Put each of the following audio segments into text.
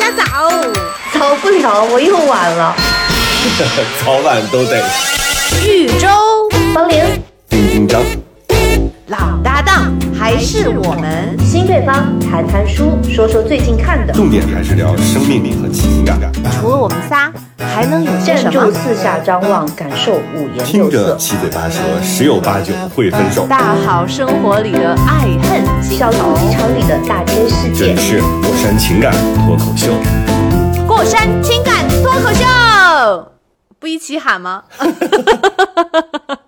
家早，早不了，我又晚了。早晚都得。豫州方玲，丁丁张，老搭档还是我们。新对方谈谈书，说说最近看的。重点还是聊生命力和情感。除了我们仨，还能有些站住，什么？四下张望，感受五颜六色听着。七嘴八舌，十有八九会分手。大好生活里的爱恨情小肚鸡仇，肠里的大千世界这里。是过山情感脱口秀。过山情感脱口秀，不一起喊吗？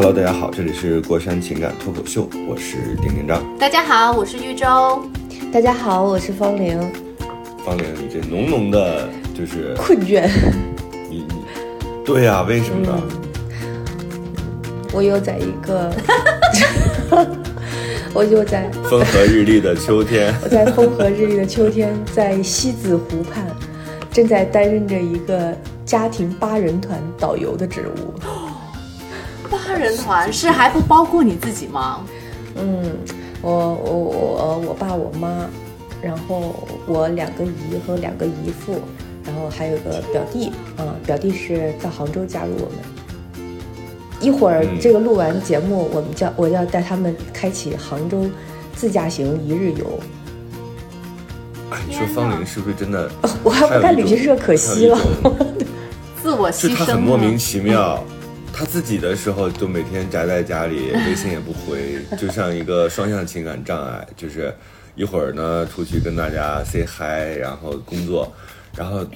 Hello，大家好，这里是过山情感脱口秀，我是丁丁张。大家好，我是豫州。大家好，我是方玲。方玲，你这浓浓的就是困倦，你你，对呀、为什么呢？我又在一个，我又在风和日丽的秋天，我在风和日丽的秋天，在西子湖畔，正在担任着一个家庭八人团导游的职务。八人团是还不包括你自己吗？嗯，我我我我爸我妈，然后我两个姨和两个姨父，然后还有个表弟，嗯、表弟是到杭州加入我们。一会儿嗯这个录完节目，我们叫我要带他们开启杭州自驾行一日游。哎，你说方林是不是真的？我还不干旅行社，可惜了。自我牺牲他很莫名。其妙，他自己的时候就每天宅在家里，微信也不回，就像一个双向情感障碍，就是一会儿呢出去跟大家 say hi，然后工作，然后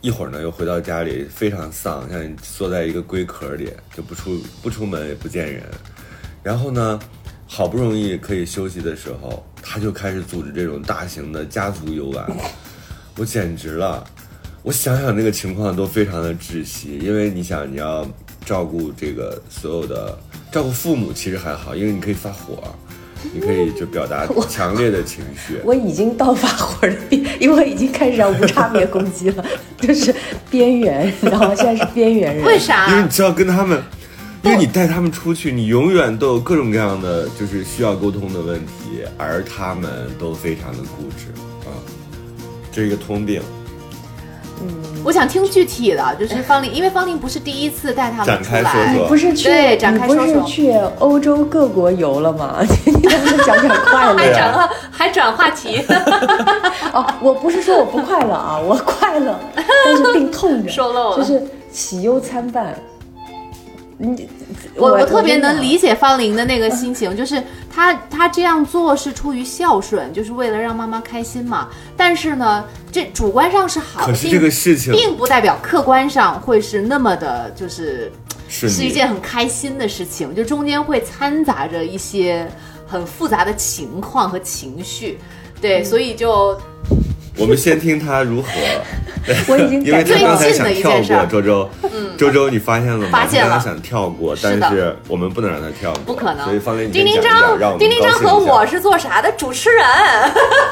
一会儿呢又回到家里非常丧，像你缩在一个龟壳里，就不出不出门也不见人，然后呢。好不容易可以休息的时候，他就开始组织这种大型的家族游玩，我简直了！我想想那个情况都非常的窒息，因为你想你要照顾这个所有的照顾父母，其实还好，因为你可以发火，你可以就表达 强烈的情绪。我已经到发火的边，因为我已经开始要无差别攻击了，就是边缘，然后现在是边缘人。为啥？因为你知道跟他们，因为你带他们出去，你永远都有各种各样的就是需要沟通的问题，而他们都非常的固执啊，这是一个通病。我想听具体的，就是方玲，因为方玲不是第一次带他展开们出来，说说。不是去对展开说说。去欧洲各国游了吗？你能不能讲讲快乐？还转话还转话题，哦，我不是说我不快乐啊，我快乐，但是病痛着，说漏了。就是喜忧参半。你我我特别能理。解方玲的那个心情，就是她她这样做是出于孝顺，就是为了让妈妈开心嘛。但是呢，这主观上是好，并可是这个事情并不代表客观上会是那么的，就是是是一件很开心的事情，就中间会掺杂着一些很复杂的情况和情绪。嗯对，所以就我们先听他如何，我已经 因为他刚才想跳过周周，周周你发现了吗？发现了他刚才想跳过，但是我们不能让他跳过，不可能。所以方玲，你丁丁先讲一讲，让我张，们丁丁张高兴一下和我是做啥的？主持人。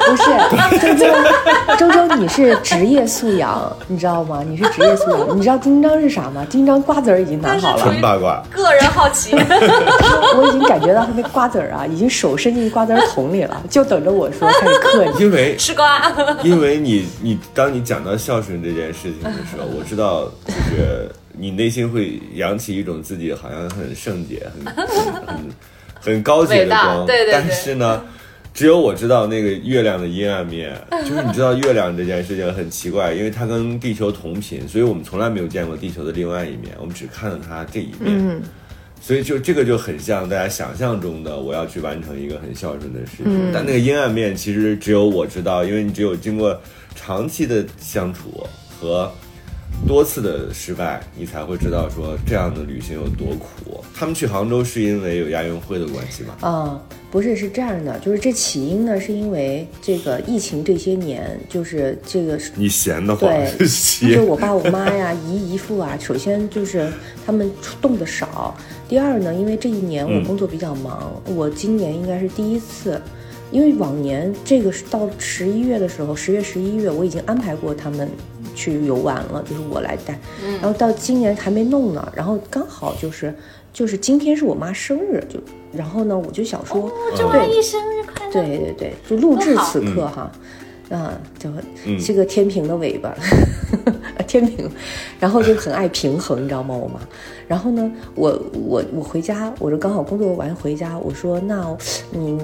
不是 周周，周周你是职业素养，你知道吗？你是职业素养，你知道丁章是啥吗？丁章瓜子儿已经拿好了纯，八卦。个人好奇，我已经感觉到他那瓜子儿啊，已经手伸进瓜子儿桶里了，就等着我说开始嗑你。因为吃瓜。因为你你当你讲到孝顺这件事情的时候，我知道就是你内心会扬起一种自己好像很圣洁、很 很高洁伟大的光，对对对但是呢。只有我知道那个月亮的阴暗面，就是你知道月亮这件事情很奇怪，因为它跟地球同频，所以我们从来没有见过地球的另外一面，我们只看到它这一面。嗯，所以就这个就很像大家想象中的，我要去完成一个很孝顺的事情。嗯但那个阴暗面其实只有我知道，因为你只有经过长期的相处和多次的失败，你才会知道说这样的旅行有多苦。他们去杭州是因为有亚运会的关系吗？嗯、不是，是这样的，就是这起因呢，是因为这个疫情这些年，就是这个你闲得慌，对，就我爸我妈呀、姨姨父啊，首先就是他们出动的少，第二呢，因为这一年我嗯工作比较忙，我今年应该是第一次。因为往年这个是到十一月的时候，十月、十一月我已经安排过他们去游玩了，就是我来带。然后到今年还没弄呢，然后刚好就是就是今天是我妈生日，就然后呢我就想说，哦，祝阿姨生日快乐！对对对，就录制此刻哈，啊，就嗯。是个天平的尾巴，天平，然后就很爱平衡，你知道吗？我妈，然后呢，我我我回家，我就刚好工作完回家，我说那你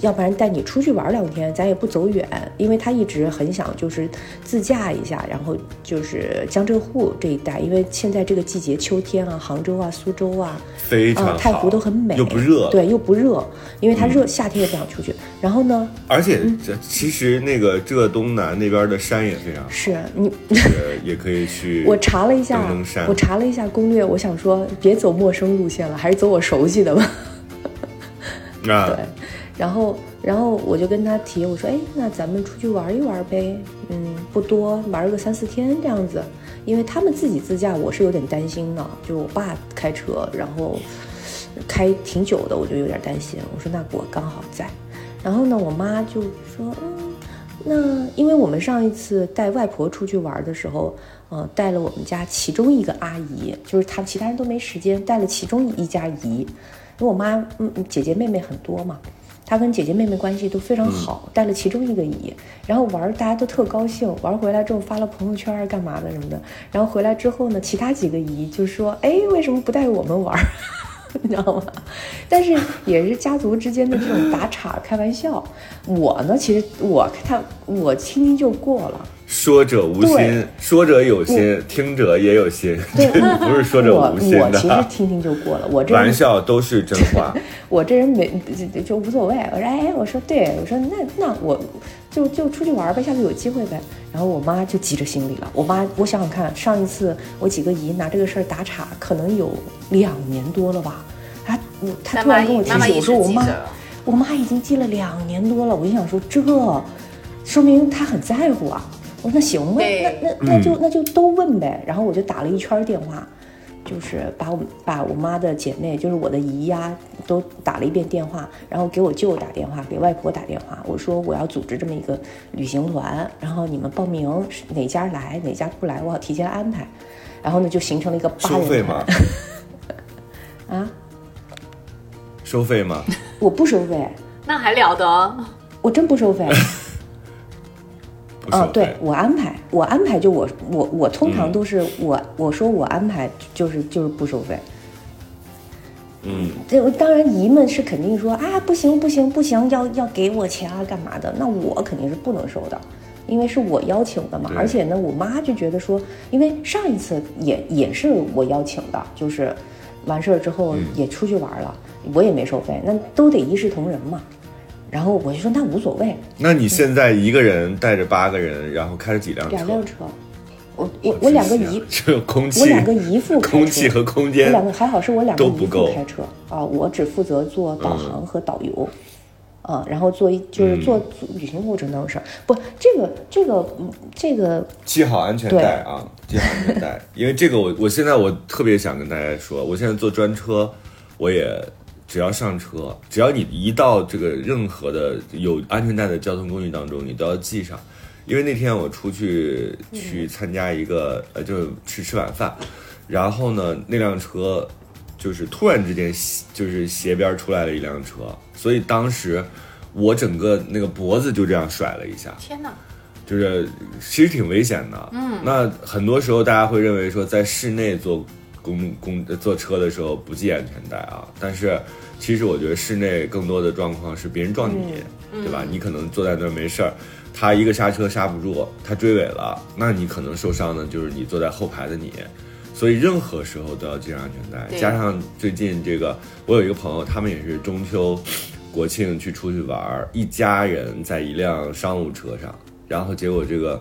要不然带你出去玩两天，咱也不走远，因为她一直很想就是自驾一下，然后就是江浙沪这一带，因为现在这个季节秋天啊，杭州啊、苏州啊，啊，非常好，太湖都很美，又不热，，嗯对，又不热，因为它热，夏天也不想出去。然后呢，而且这其实那个浙东南那边的山也非常好，是你，呃 也可以去。我查了一下我查了一下攻略，我想说别走陌生路线了，还是走我熟悉的吧。啊对，，然后然后我就跟他提，我说，哎，那咱们出去玩一玩呗，嗯，不多，玩个三四天这样子，因为他们自己自驾，我是有点担心的，就是我爸开车，然后开挺久的，我就有点担心。我说那我刚好在，然后呢，我妈就说，嗯，那因为我们上一次带外婆出去玩的时候，呃，带了我们家其中一个阿姨，就是他们其他人都没时间，带了其中一家姨，因为我妈嗯嗯姐姐妹妹很多嘛。她跟姐姐妹妹关系都非常好，带了其中一个姨，然后玩儿大家都特高兴，玩回来之后发了朋友圈干嘛的什么的，然后回来之后呢，其他几个姨就说，哎，为什么不带我们玩儿？你知道吗？但是也是家族之间的这种打岔开玩笑。我呢，其实我他我听听就过了。说者无心，说者有心，听者也有心，对不是说者我无心我其实。听听就过了。我这玩笑都是真话，我这人没就就就无所谓。我说哎，我说对，我说那那我就就出去玩呗，下次有机会呗。然后我妈就急着心里了。我妈，我想想看，上一次我几个姨拿这个事儿打岔，可能有两年多了吧。她我他突然跟我提起，我说我妈我妈已经记了两年多了。我就想说，这说明她很在乎啊。我说那行吧，那那那就那就都问呗。然后我就打了一圈电话。就是把我把我妈的姐妹，就是我的姨呀，都打了一遍电话，然后给我舅打电话，给外婆打电话，我说我要组织这么一个旅行团，然后你们报名哪家来，哪家不来，我好提前安排。然后呢，就形成了一个八人团收费吗？啊，收费吗？我不收费，那还了得？我真不收费。不收费。啊，对我安排，我安排就我我我通常都是我、我说我安排就是就是不收费。嗯，这当然姨们是肯定说啊不行不行不行，要要给我钱啊干嘛的？那我肯定是不能收的，因为是我邀请的嘛。而且呢，我妈就觉得说，因为上一次也也是我邀请的，就是完事儿之后也出去玩了，我也没收费，那都得一视同仁嘛。然后我就说那无所谓，那你现在一个人带着八个人，然后开着几辆车？两辆车，我我 我两个姨，这个空气，我两个姨父开车。空气和空我间两个还好是我两个姨父都不够。开车。啊，我只负责做导航和导游，啊，然后做一就是做嗯旅行过程当中的事儿。不，这个这个嗯这个系好安全带啊，系好安全带。因为这个我我现在我特别想跟大家说，我现在坐专车，我也只要上车，只要你一到这个任何的有安全带的交通工具当中，你都要系上。因为那天我出去去参加一个呃，就是去吃晚饭，然后呢，那辆车就是突然之间斜就是斜边出来了一辆车，所以当时我整个那个脖子就这样甩了一下。天哪！就是其实挺危险的。嗯，那很多时候大家会认为说，在室内坐公公坐车的时候不系安全带啊，但是其实我觉得室内更多的状况是别人撞你，对吧？你可能坐在那儿没事儿，他一个刹车刹不住，他追尾了，那你可能受伤的就是你坐在后排的你。所以任何时候都要系上安全带，加上最近这个，我有一个朋友，他们也是中秋、国庆去出去玩儿，一家人在一辆商务车上，然后结果这个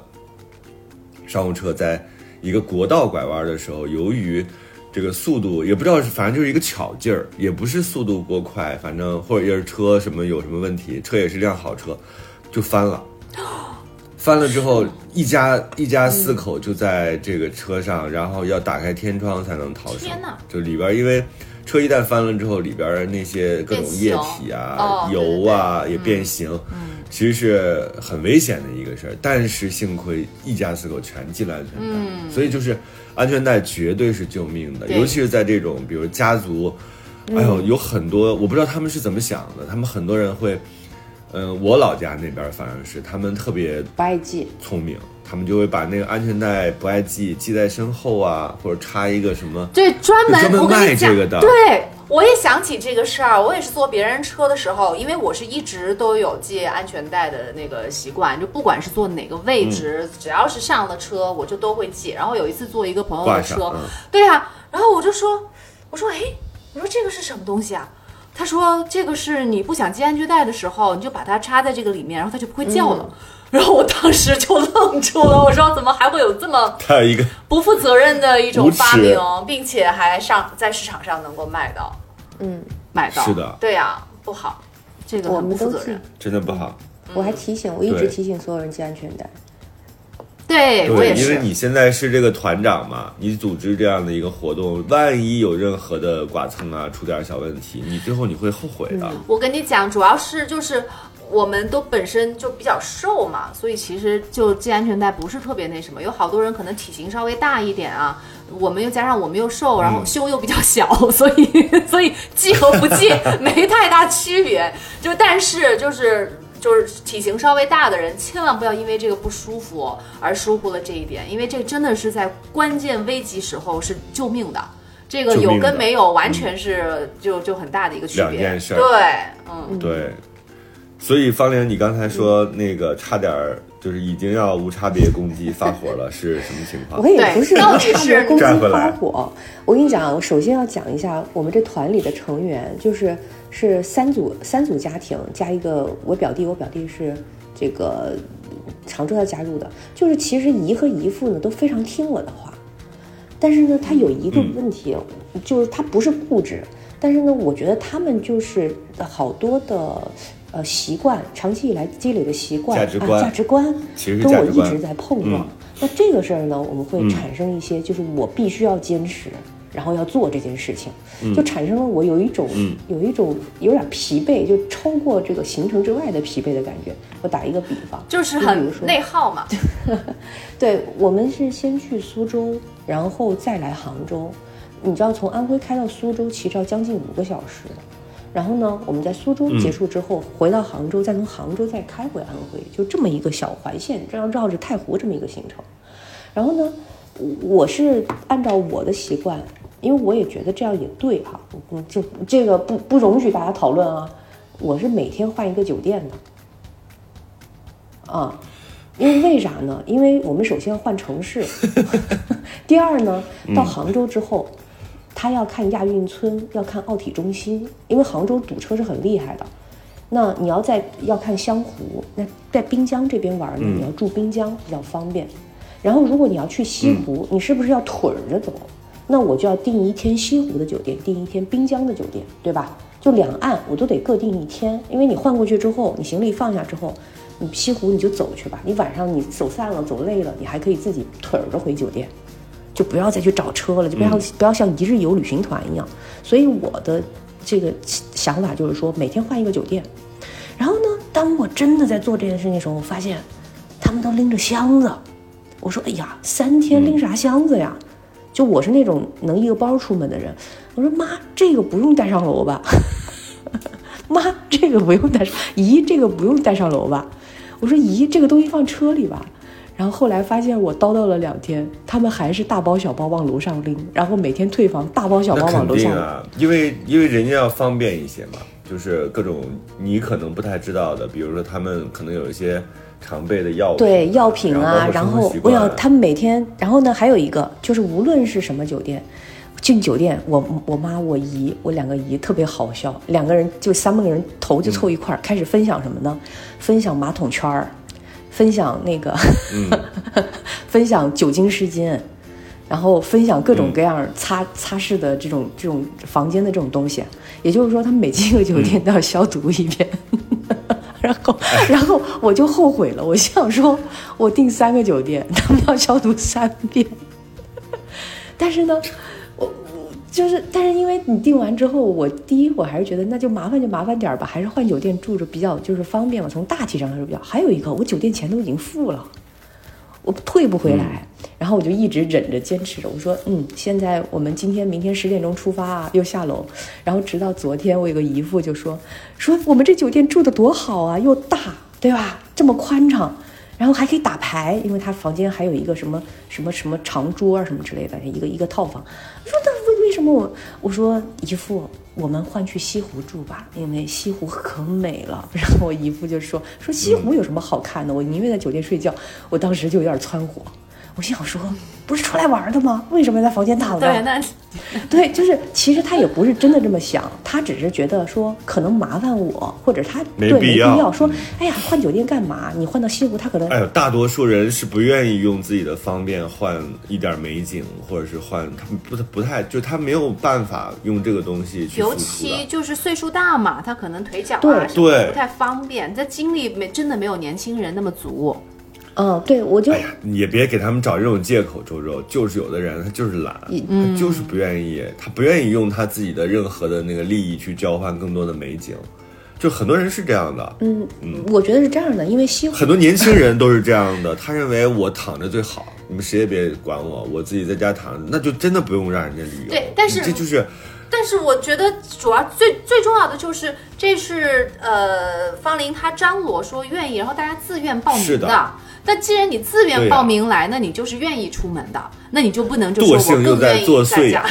商务车在一个国道拐弯的时候，由于这个速度也不知道是，反正就是一个巧劲儿，也不是速度过快，反正或者也是车什么有什么问题，车也是辆好车，就翻了。翻了之后，一家一家四口就在这个车上，然后要打开天窗才能逃生。天哪。就里边，因为车一旦翻了之后，里边那些各种液体啊、油啊也变形，其实是很危险的一个事儿。但是幸亏一家四口全系了安全带，嗯。所以就是安全带绝对是救命的，尤其是在这种比如家族，哎呦，有很多我不知道他们是怎么想的，他们很多人会，嗯、我老家那边反正是他们特别不爱系。聪明，他们就会把那个安全带不爱系系在身后啊，或者插一个什么。对，专门专门卖这个的对。我也想起这个事儿，我也是坐别人车的时候，因为我是一直都有系安全带的那个习惯，就不管是坐哪个位置，嗯只要是上了车，我就都会系。然后有一次坐一个朋友的车，嗯对啊，然后我就说，我说，哎，我说这个是什么东西啊？他说这个是你不想系安全带的时候，你就把它插在这个里面，然后它就不会叫了。然后我当时就愣住了，我说怎么还会有这么一个不负责任的一种发明，并且还上在市场上能够卖到，嗯，买到。是的对呀、不好，这个不们都系负责任。。真的不好。我还提醒，我一直提醒所有人系安全带。对我也因为。你现在是这个团长嘛，你组织这样的一个活动，万一有任何的剐蹭啊，出点小问题，你最后你会后悔的。我跟你讲，主要是就是我们都本身就比较瘦嘛，所以其实就系安全带不是特别那什么。有好多人可能体型稍微大一点啊，我们又加上我们又瘦，然后胸又比较小，所以 所以系和不系没太大区别。就但是就是。就是体型稍微大的人，千万不要因为这个不舒服而疏忽了这一点，因为这真的是在关键危急时候是救命的。这个有跟没有完全是就就很大的一个区别。两件事对，嗯，对，所以方玲，你刚才说那个差点儿就是已经要无差别攻击发火了，是什么情况我？也对不是到底无差别是攻击发火。我跟你讲，我首先要讲一下我们这团里的成员，就是是三组三组家庭加一个我表弟，我表弟是这个常州要加入的，就是其实姨和姨父呢都非常听我的话，但是呢，他有一个问题，就是他不是固执，但是呢，我觉得他们就是好多的。呃，习惯长期以来积累的习惯、价值观啊、价值观，其实跟我一直在碰撞。嗯。那这个事儿呢，我们会嗯。产生一些，就是我必须要坚持，然后要做这件事情，嗯就产生了我有一种、有一种有点疲惫，就超过这个行程之外的疲惫的感觉。我打一个比方，就是比如说很内耗嘛。对我们是先去苏州，然后再来杭州。你知道从安徽开到苏州其实要将近五个小时的。然后呢，我们在苏州结束之后、回到杭州，再从杭州再开回安徽，就这么一个小环线，这样绕着太湖这么一个行程。然后呢，我我是按照我的习惯，因为我也觉得这样也对哈、嗯，就这个不不容许大家讨论啊。我是每天换一个酒店的，啊，因为为啥呢？因为我们首先要换城市，第二呢，到杭州之后，他要看亚运村，要看奥体中心，因为杭州堵车是很厉害的。那你要在要看湘湖，那在滨江这边玩呢，你要住滨江比较方便。然后如果你要去西湖，你是不是要腿着走？那我就要订一天西湖的酒店，订一天滨江的酒店，对吧？就两岸我都得各订一天，因为你换过去之后，你行李放下之后，你西湖你就走去吧。你晚上你走散了、走累了，你还可以自己腿儿着回酒店，就不要再去找车了，就不要、不要像一日游旅行团一样。所以我的这个想法就是说，每天换一个酒店。然后呢，当我真的在做这件事情的时候，我发现他们都拎着箱子。我说：“哎呀，三天拎啥箱子呀？”就我是那种能一个包出门的人。我说：“妈，这个不用带上楼吧？” 妈，这个不用带上。姨，这个不用带上楼吧？我说：“姨，这个东西放车里吧。”然后后来发现我叨叨了两天，他们还是大包小包往楼上拎，然后每天退房大包小包往楼上拎。定啊，因为因为人家要方便一些嘛，就是各种你可能不太知道的，比如说他们可能有一些常备的药品啊对药品啊，然然后我想他们每天，然后呢还有一个就是无论是什么酒店，进酒店，我我妈我姨我两个姨特别好笑，两个人就三个人头就凑一块儿、开始分享什么呢？分享马桶圈儿，分享那个，分享酒精湿巾。然后分享各种各样擦、擦拭的这种这种房间的这种东西，也就是说，他们每进一个酒店都要消毒一遍。然后，然后我就后悔了，我想说，我订三个酒店，他们要消毒三遍。但是呢，我我就是，但是因为你订完之后，我第一我还是觉得那就麻烦就麻烦点吧，还是换酒店住着比较就是方便嘛。从大体上来说比较。还有一个，我酒店钱都已经付了，我退不回来，然后我就一直忍着坚持着。我说，嗯，现在我们今天明天十点钟出发啊，又下楼，然后直到昨天，我有个姨父就说说我们这酒店住的多好啊，又大，对吧？这么宽敞。然后还可以打牌，因为他房间还有一个什么什么什么长桌啊什么之类的，一个一个套房。我说那为为什么我我说姨父，我们换去西湖住吧，因为西湖可美了。然后我姨父就说说西湖有什么好看的？我宁愿在酒店睡觉。我当时就有点窜火，我心想说不是出来玩的吗？为什么在房间躺着？对，那 对，就是其实他也不是真的这么想，他只是觉得说可能麻烦我，或者他没对没必必要要说，哎呀换酒店干嘛？你换到西湖，他可能哎呦，大多数人是不愿意用自己的方便换一点美景，或者是换他们不不太，就他没有办法用这个东西去尤。其就是岁数大嘛，他可能腿脚啊对什么的对不太方便，他精力没真的没有年轻人那么足。嗯，对我就哎呀，也别给他们找这种借口，周周，就是有的人他就是懒，他就是不愿意，他不愿意用他自己的任何的那个利益去交换更多的美景，就很多人是这样的，嗯，嗯我觉得是这样的，因为西湖很多年轻人都是这样的，他认为我躺着最好，你们谁也别管我，我自己在家躺着，那就真的不用让人家旅游。对但是这就是但是我觉得主要最最重要的就是，这是呃方林他张罗说愿意，然后大家自愿报名是的那既然你自愿报名来，那你就是愿意出门的，那你就不能就说惰性我更又在作愿意在家。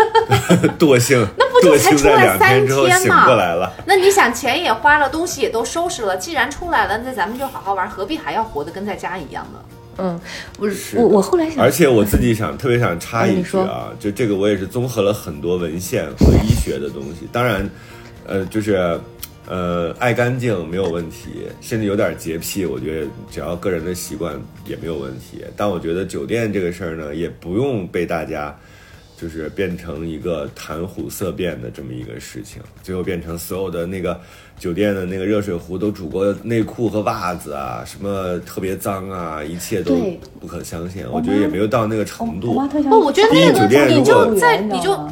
惰性，那不就才惰性在出来三天之后醒天嘛过来了。那你想钱也花了，东西也都收拾了，既然出来了，那咱们就好好玩，何必还要活得跟在家一样呢？嗯，我是我我后来想，而且我自己想特别想插一句啊，就这个我也是综合了很多文献和医学的东西，当然，呃，就是。呃，爱干净没有问题，甚至有点洁癖，我觉得只要个人的习惯也没有问题。但我觉得酒店这个事儿呢，也不用被大家就是变成一个谈虎色变的这么一个事情，最后变成所有的那个酒店的那个热水壶都煮过内裤和袜子啊，什么特别脏啊，一切都不可相信。我我觉得也没有到那个程度不我觉得那个酒店你如果就在你你就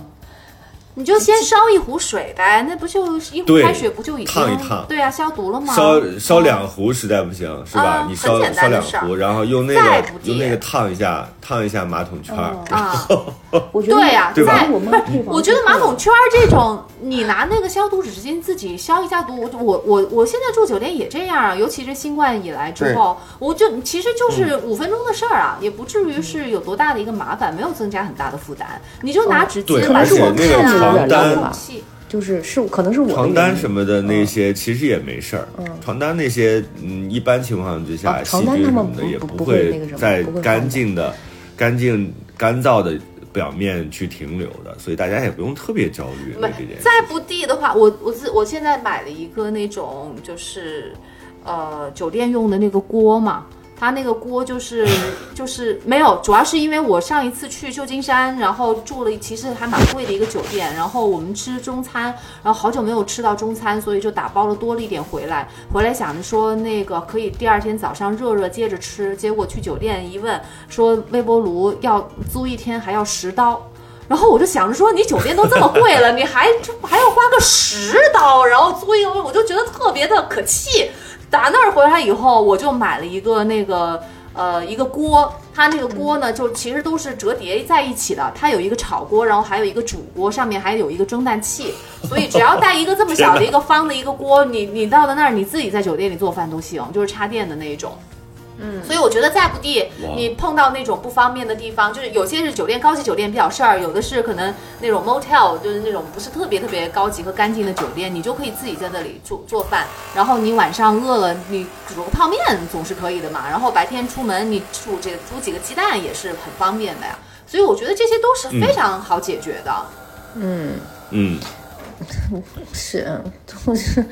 你就先烧一壶水呗，那不就一壶开水不就已经烫一烫对啊，消毒了吗？烧烧嗯两壶实在不行，是吧？啊你烧很简烧两单的事儿壶，然后用那个再不济用那个烫一下，烫一下马桶圈儿。啊。我觉得对呀、对吧在我觉得马桶圈儿这种，你拿那个消毒纸巾自己消一下毒。我我我我现在住酒店也这样啊，尤其是新冠以来之后，我就其实就是嗯五分钟的事儿啊，也不至于是有多大的一个麻烦，没有增加很大的负担。你就拿纸巾把手而且那个看啊，床单。就是是可能是我的床单什么的那些其实也没事儿，床单那些嗯，一般情况之下啊细床单他们菌什么的也不不会在干净的、干净干燥的表面去停留的，所以大家也不用特别焦虑。再不地的话，我我自我现在买了一个那种就是，呃，酒店用的那个锅嘛。它那个锅就是 就是没有，主要是因为我上一次去旧金山，然后住了其实还蛮贵的一个酒店，然后我们吃中餐，然后好久没有吃到中餐，所以就打包了多了一点回来。回来想着说那个可以第二天早上热热接着吃，结果去酒店一问，说微波炉要租一天还要十刀。然后我就想着说，你酒店都这么贵了，你还还要花个十刀，然后租一个，我就觉得特别的可气。打那儿回来以后，我就买了一个那个呃一个锅，它那个锅呢就其实都是折叠在一起的，它有一个炒锅，然后还有一个煮锅，上面还有一个蒸蛋器，所以只要带一个这么小的一个方的一个锅，你你到了那儿你自己在酒店里做饭都行，就是插电的那一种。嗯，所以我觉得再不地，你碰到那种不方便的地方，就是有些是酒店高级酒店比较事儿，有的是可能那种 motel，就是那种不是特别特别高级和干净的酒店，你就可以自己在那里做做饭，然后你晚上饿了，你煮个泡面总是可以的嘛，然后白天出门你煮这煮几个鸡蛋也是很方便的呀，所以我觉得这些都是非常好解决的。嗯。嗯，是，我是，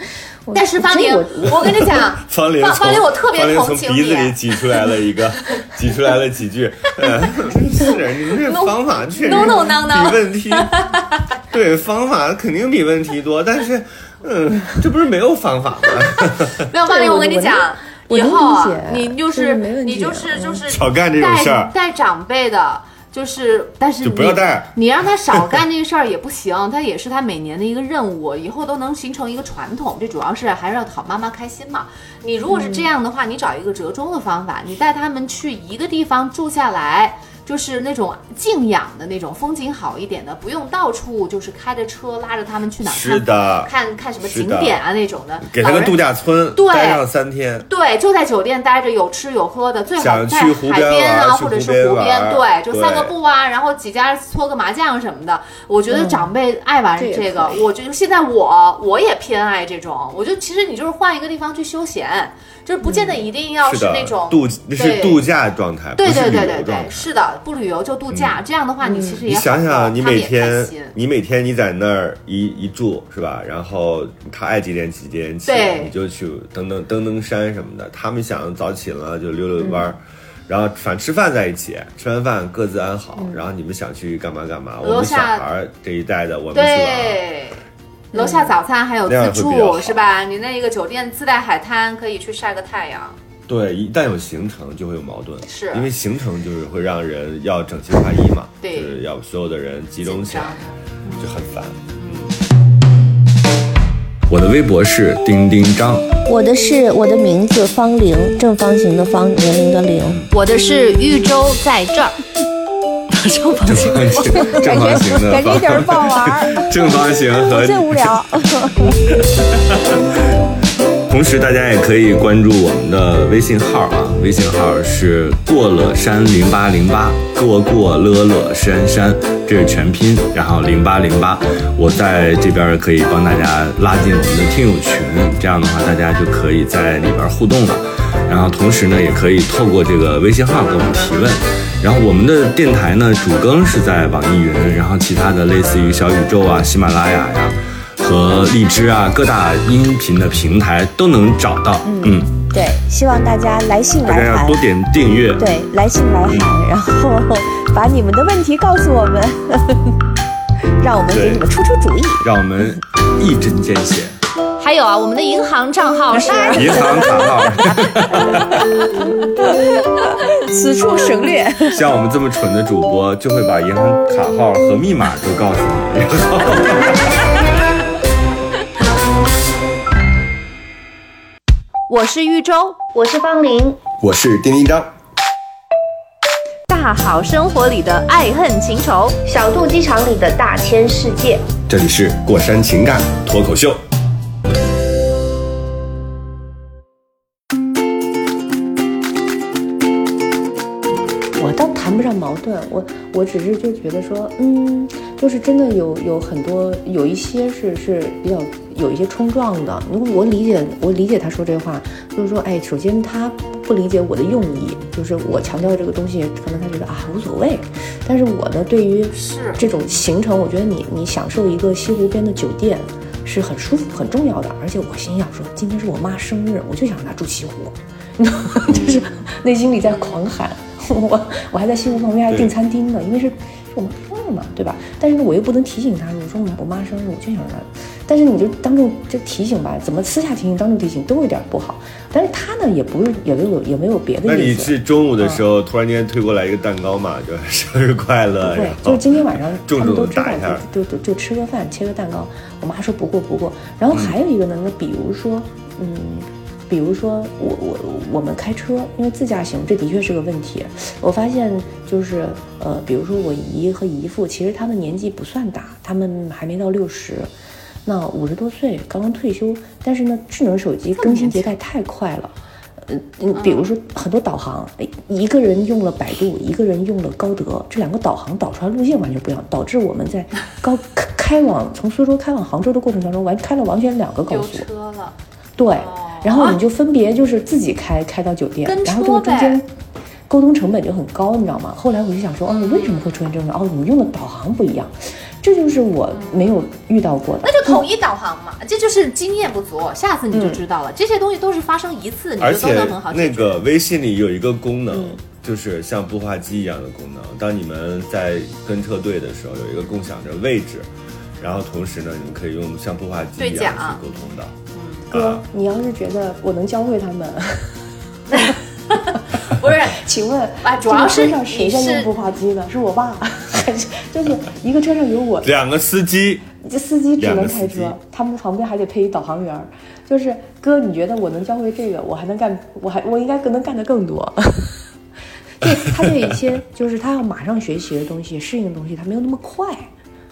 但是方林，我我跟你讲，方玲从方方玲，我特别同情从鼻子里你。挤出来了一个，挤出来了几句。呃是你这方法确实 No, no, no, no 比问题，对方法肯定比问题多，但是，嗯，这不是没有方法吗？没有方玲，对我我跟你讲，以后你就是你就是嗯就是少干这种事儿带带长辈的。就是，但是就不要你带你让他少干那事儿也不行，他也是他每年的一个任务，以后都能形成一个传统。这主要是还是要讨妈妈开心嘛。你如果是这样的话，你找一个折中的方法，你带他们去一个地方住下来。就是那种静养的那种，风景好一点的，不用到处就是开着车拉着他们去哪儿是的看看看什么景点啊那种的。给他个度假村对待上三天，对，就在酒店待着，有吃有喝的，最好在去海边啊，或者是湖边对，就散个步啊，然后几家搓个麻将什么的。我觉得嗯长辈爱玩这个我觉得现在我我也偏爱这种。我觉得其实你就是换一个地方去休闲，就是不见得一定要是那种，度那是度假状态，对不是对对对对，旅游状态。是的，不旅游就度假，这样的话你其实也好过想想，你每天你每天你在那儿一一住是吧？然后他爱几点几点起，你就去登登登登山什么的。他们想早起了就溜溜弯儿，然后反正吃饭在一起，吃完饭各自安好。然后你们想去干嘛干嘛。我们小孩儿这一代的，我们去玩。对。楼下早餐还有自助是吧？你那个酒店自带海滩，可以去晒个太阳。对，一旦有行程就会有矛盾，是因为行程就是会让人要整齐划一嘛，对就是要所有的人集中起来，就很烦。我的微博是丁丁张，我的是我的名字方玲，正方形的方，年龄的龄。我的是豫州在这儿，正方形。正方形的感觉一点儿不好玩，正方形和 最无聊。同时，大家也可以关注我们的微信号啊，微信号是过了山零八零八，过过乐乐山山，这是全拼，然后零八零八，我在这边可以帮大家拉进我们的听友群，这样的话大家就可以在里边互动了。然后同时呢，也可以透过这个微信号给我们提问。然后我们的电台呢，主更是在网易云，然后其他的类似于小宇宙啊、喜马拉雅呀。和荔枝啊，各大音频的平台都能找到。嗯，对，希望大家来信来函要多。点订阅。对，来信来函，然后把你们的问题告诉我们，让我们给你们出出主意。让我们一针见血。还有啊，我们的银行账号是银行卡号，此处省略。像我们这么蠢的主播，就会把银行卡号和密码都告诉你。我是玉州，我是方玲，我是丁丁张，大好生活里的爱恨情仇。小肚鸡肠里的大千世界。这里是过山情感脱口秀。上矛盾，我我只是就觉得说，嗯，就是真的有有很多有一些是是比较有一些冲撞的。如果我理解我理解他说这话，就是说，哎，首先他不理解我的用意，就是我强调这个东西，可能他觉得啊无所谓。但是我呢，对于是这种行程，我觉得你你享受一个西湖边的酒店是很舒服很重要的。而且我心想说，今天是我妈生日，我就想让她住西湖？就是内心里在狂喊。我我还在西湖旁边还订餐厅呢，因为是是我妈生日嘛，对吧？但是呢，我又不能提醒她，我说我妈生日，我就想让她。但是你就当众就提醒吧，怎么私下提醒、当众提醒都有点不好。但是她呢，也不是也没有也没有别的意思那你。是中午的时候突然间推过来一个蛋糕嘛，就 生日快乐，不会然，后就是今天晚上他们都知道就就就吃个饭，切个蛋糕。我妈说不过不过。然后还有一个呢，那比如说，嗯，比如说我我我们开车，因为自驾行，这的确是个问题。我发现就是呃，比如说我姨和姨父，其实他们年纪不算大，他们还没到六十。那五十多岁刚刚退休，但是呢，智能手机更新迭代太快了。嗯嗯，比如说很多导航，哎一个人用了百度，一个人用了高德，这两个导航导出来路线完全不一样，导致我们在 高开开往从苏州开往杭州的过程当中，完开了完全两个高丢速。车了，对，然后你就分别就是自己开开到酒店跟，然后这个中间沟通成本就很高，你知道吗？后来我就想说，哦，为什么会出现这种？哦，你们用的导航不一样，这就是我没有遇到过的。那就统一导航嘛，这就是经验不足，下次你就知道了。这些东西都是发生一次，你就都能很好解决。那个微信里有一个功能，就是像步话机一样的功能。当你们在跟车队的时候，有一个共享着位置，然后同时呢，你们可以用像步话机一样去沟通的。哥啊，你要是觉得我能教会他们，不是请问，啊主要是上谁在用步话机呢？是我爸，还是就是一个车上有我，两个司机，这司机只能开车，他们旁边还得配一导航员。就是哥，你觉得我能教会这个，我还能干，我还我应该更能干的更多。对他对一些就是他要马上学习的东西、适应的东西，他没有那么快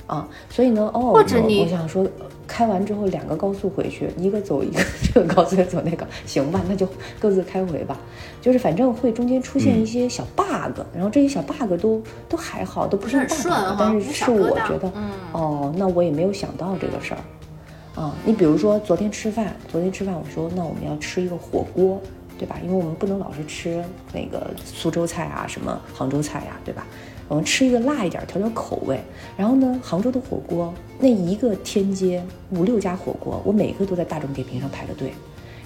啊。所以呢，哦，我或者你我想说，开完之后两个高速回去，一个走一个 这个高速，走那个，行吧，那就各自开回吧。就是反正会中间出现一些小 bug，、然后这些小 bug 都都还好，都不是很大顺 bug，哈不但是是我觉得，嗯哦，那我也没有想到这个事儿。啊，你比如说昨天吃饭，昨天吃饭我说那我们要吃一个火锅，对吧？因为我们不能老是吃那个苏州菜啊，什么杭州菜呀、对吧？我们吃一个辣一点，调调口味。然后呢，杭州的火锅那一个天街五六家火锅，我每个都在大众点评上排了队，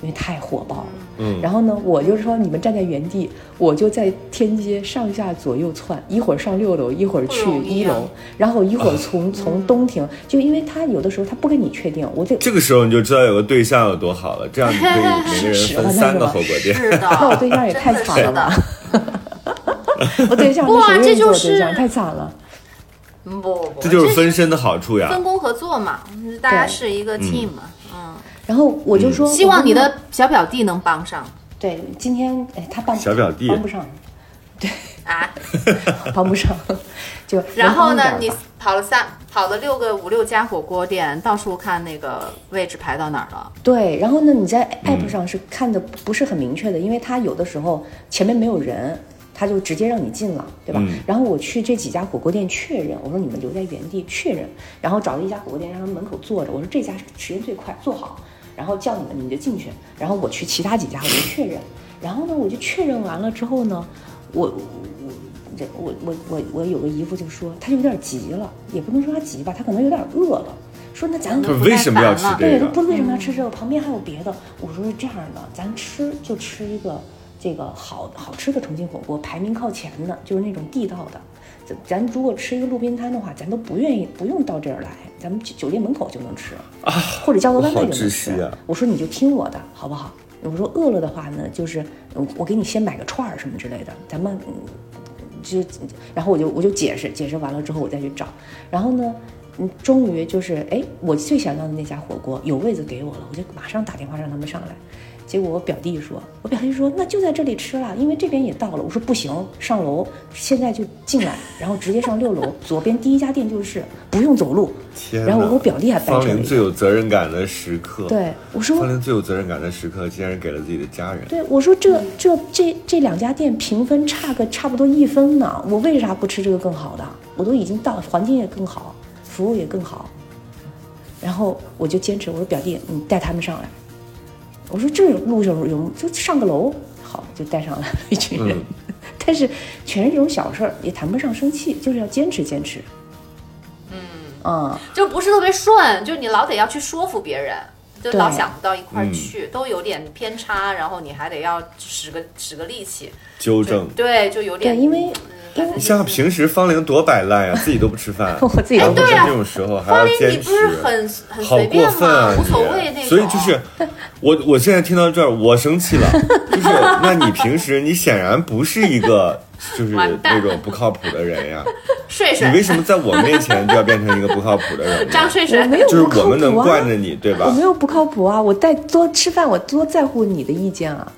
因为太火爆了。嗯然后呢，我就说你们站在原地，我就在天街上下左右窜，一会儿上六楼，一会儿去一楼，然后一会儿从、从东亭，就因为他有的时候他不跟你确定，我得这个时候你就知道有个对象有多好了，这样你可以每个人分三个 火锅店。是的，那我对象也太惨了吧真的我 对象哇他谁愿意做我这就是？太惨了。不不不，这就是分身的好处呀。分工合作嘛，大家是一个 team 嘛，嗯，然后我就说，希望你的小表弟能帮上对今天哎，他帮小表弟帮不上，对啊。帮不上，就 然后呢，你跑了三跑了六个五六家火锅店，到处看那个位置排到哪儿了。对，然后呢，你在嗯 app 上是看的不是很明确的，因为他有的时候前面没有人，他就直接让你进了，对吧？嗯然后我去这几家火锅店确认，我说你们留在原地确认，然后找了一家火锅店让他们门口坐着，我说这家时间最快，坐好，然后叫你们你们就进去，然后我去其他几家我就确认，然后呢我就确认完了之后呢，我我这我我我我有个姨夫就说他就有点急了，也不能说他急吧，他可能有点饿了，说那咱他为什么要吃，这个？他不为什么要吃这个，旁边还有别的。我说是这样的，咱吃就吃一个这个好好吃的重庆火锅，排名靠前的，就是那种地道的。咱咱如果吃一个路边摊的话，咱都不愿意不用到这儿来，咱们酒酒店门口就能吃 啊，或者叫个外卖就能吃。啊我说你就听我的好不好？我说饿了的话呢，就是我我给你先买个串儿什么之类的，咱们嗯就然后我就我就解释解释完了之后我再去找，然后呢，嗯，终于就是哎，我最想要的那家火锅有位子给我了，我就马上打电话让他们上来。结果我表弟说，我表弟说那就在这里吃了，因为这边也到了。我说不行，上楼，现在就进来，然后直接上六楼，左边第一家店就是，不用走路。天！然后我表弟还掰方扯了一下，玲最有责任感的时刻。，对我说方玲最有责任感的时刻，竟然给了自己的家人。对，我说这这这这两家店评分差个差不多一分呢，我为啥不吃这个更好的？我都已经到，环境也更好，服务也更好，然后我就坚持，我说表弟，你带他们上来。我说这路上有就上个楼，好就带上了一群人，嗯 但是全是这种小事儿，也谈不上生气，就是要坚持坚持。嗯嗯、就不是特别顺，就你老得要去说服别人，就老想不到一块儿嗯去，都有点偏差，然后你还得要使个使个力气，纠正。对，就有，点因为你像平时方玲多摆烂呀，自己都不吃饭，我自己都不对啊然后这种时候还要坚持你不，是很很好过随便分啊所你谓那。所以就是我，我现在听到这儿，我生气了。就是，那你平时你显然不是一个就是那种不靠谱的人呀，睡睡，你为什么在我面前就要变成一个不靠谱的人呢？张睡睡我没有就是不靠我们能谱啊惯着你，对吧？我没有不靠谱啊，我带多吃饭，我多在乎你的意见啊。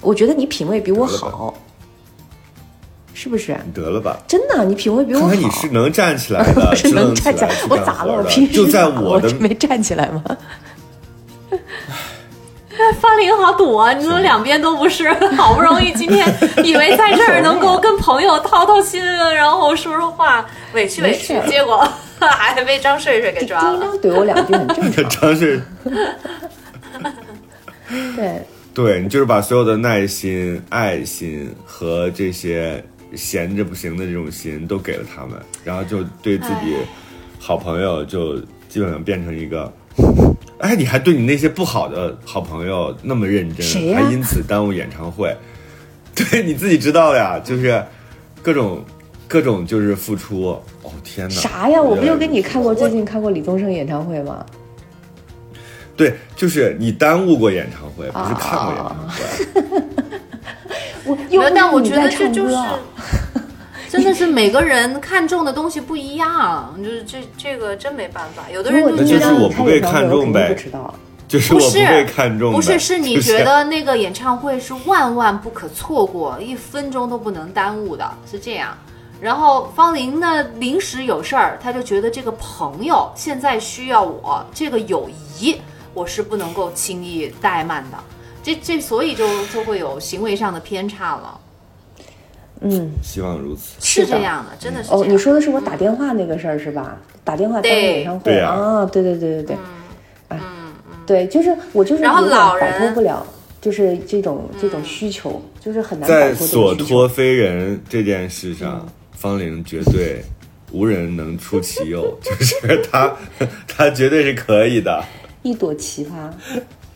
我觉得你品味比我好，是不是？你得了吧，真的，你品味比我好。看看你是能站起来的，我是能站起来我咋了？我平时就在我没站起来吗？方玲好堵啊！你怎么两边都不是？好不容易今天以为在这儿能够跟朋友掏掏心，然后说说话，委屈委屈结果还被张睡睡给抓了。当怼我两句很正常。张睡，对，对你就是把所有的耐心、爱心和这些闲着不行的这种心都给了他们，然后就对自己好朋友就基本上变成一个。哎，你还对你那些不好的好朋友那么认真，还因此耽误演唱会？对，你自己知道呀，就是各种各种就是付出。哦天哪！啥呀？我不就跟你看过最近看过李宗盛演唱会吗？对，就是你耽误过演唱会，不是看过演唱会。但我觉得这就是 真的是每个人看重的东西不一样，就是这这个真没办法。有的人就是觉得我不被看重呗我肯定不知道。就是不是我不被看中的，不是，是你 觉得那个演唱会是万万不可错过，一分钟都不能耽误的，是这样。然后方玲呢，临时有事儿，他就觉得这个朋友现在需要我，这个友谊我是不能够轻易怠慢的。这这，所以就就会有行为上的偏差了，嗯，希望如此。是这样的，真的是这哦，你说的是我打电话那个事儿是吧？打电话当对演唱会啊，对对对对对，哎，对，就是我就是老人摆脱不了，就是这种这种需求，就是很难在摆脱这所。托非人这件事上，方玲绝对无人能出其右，就是他，他绝对是可以的，一朵奇葩，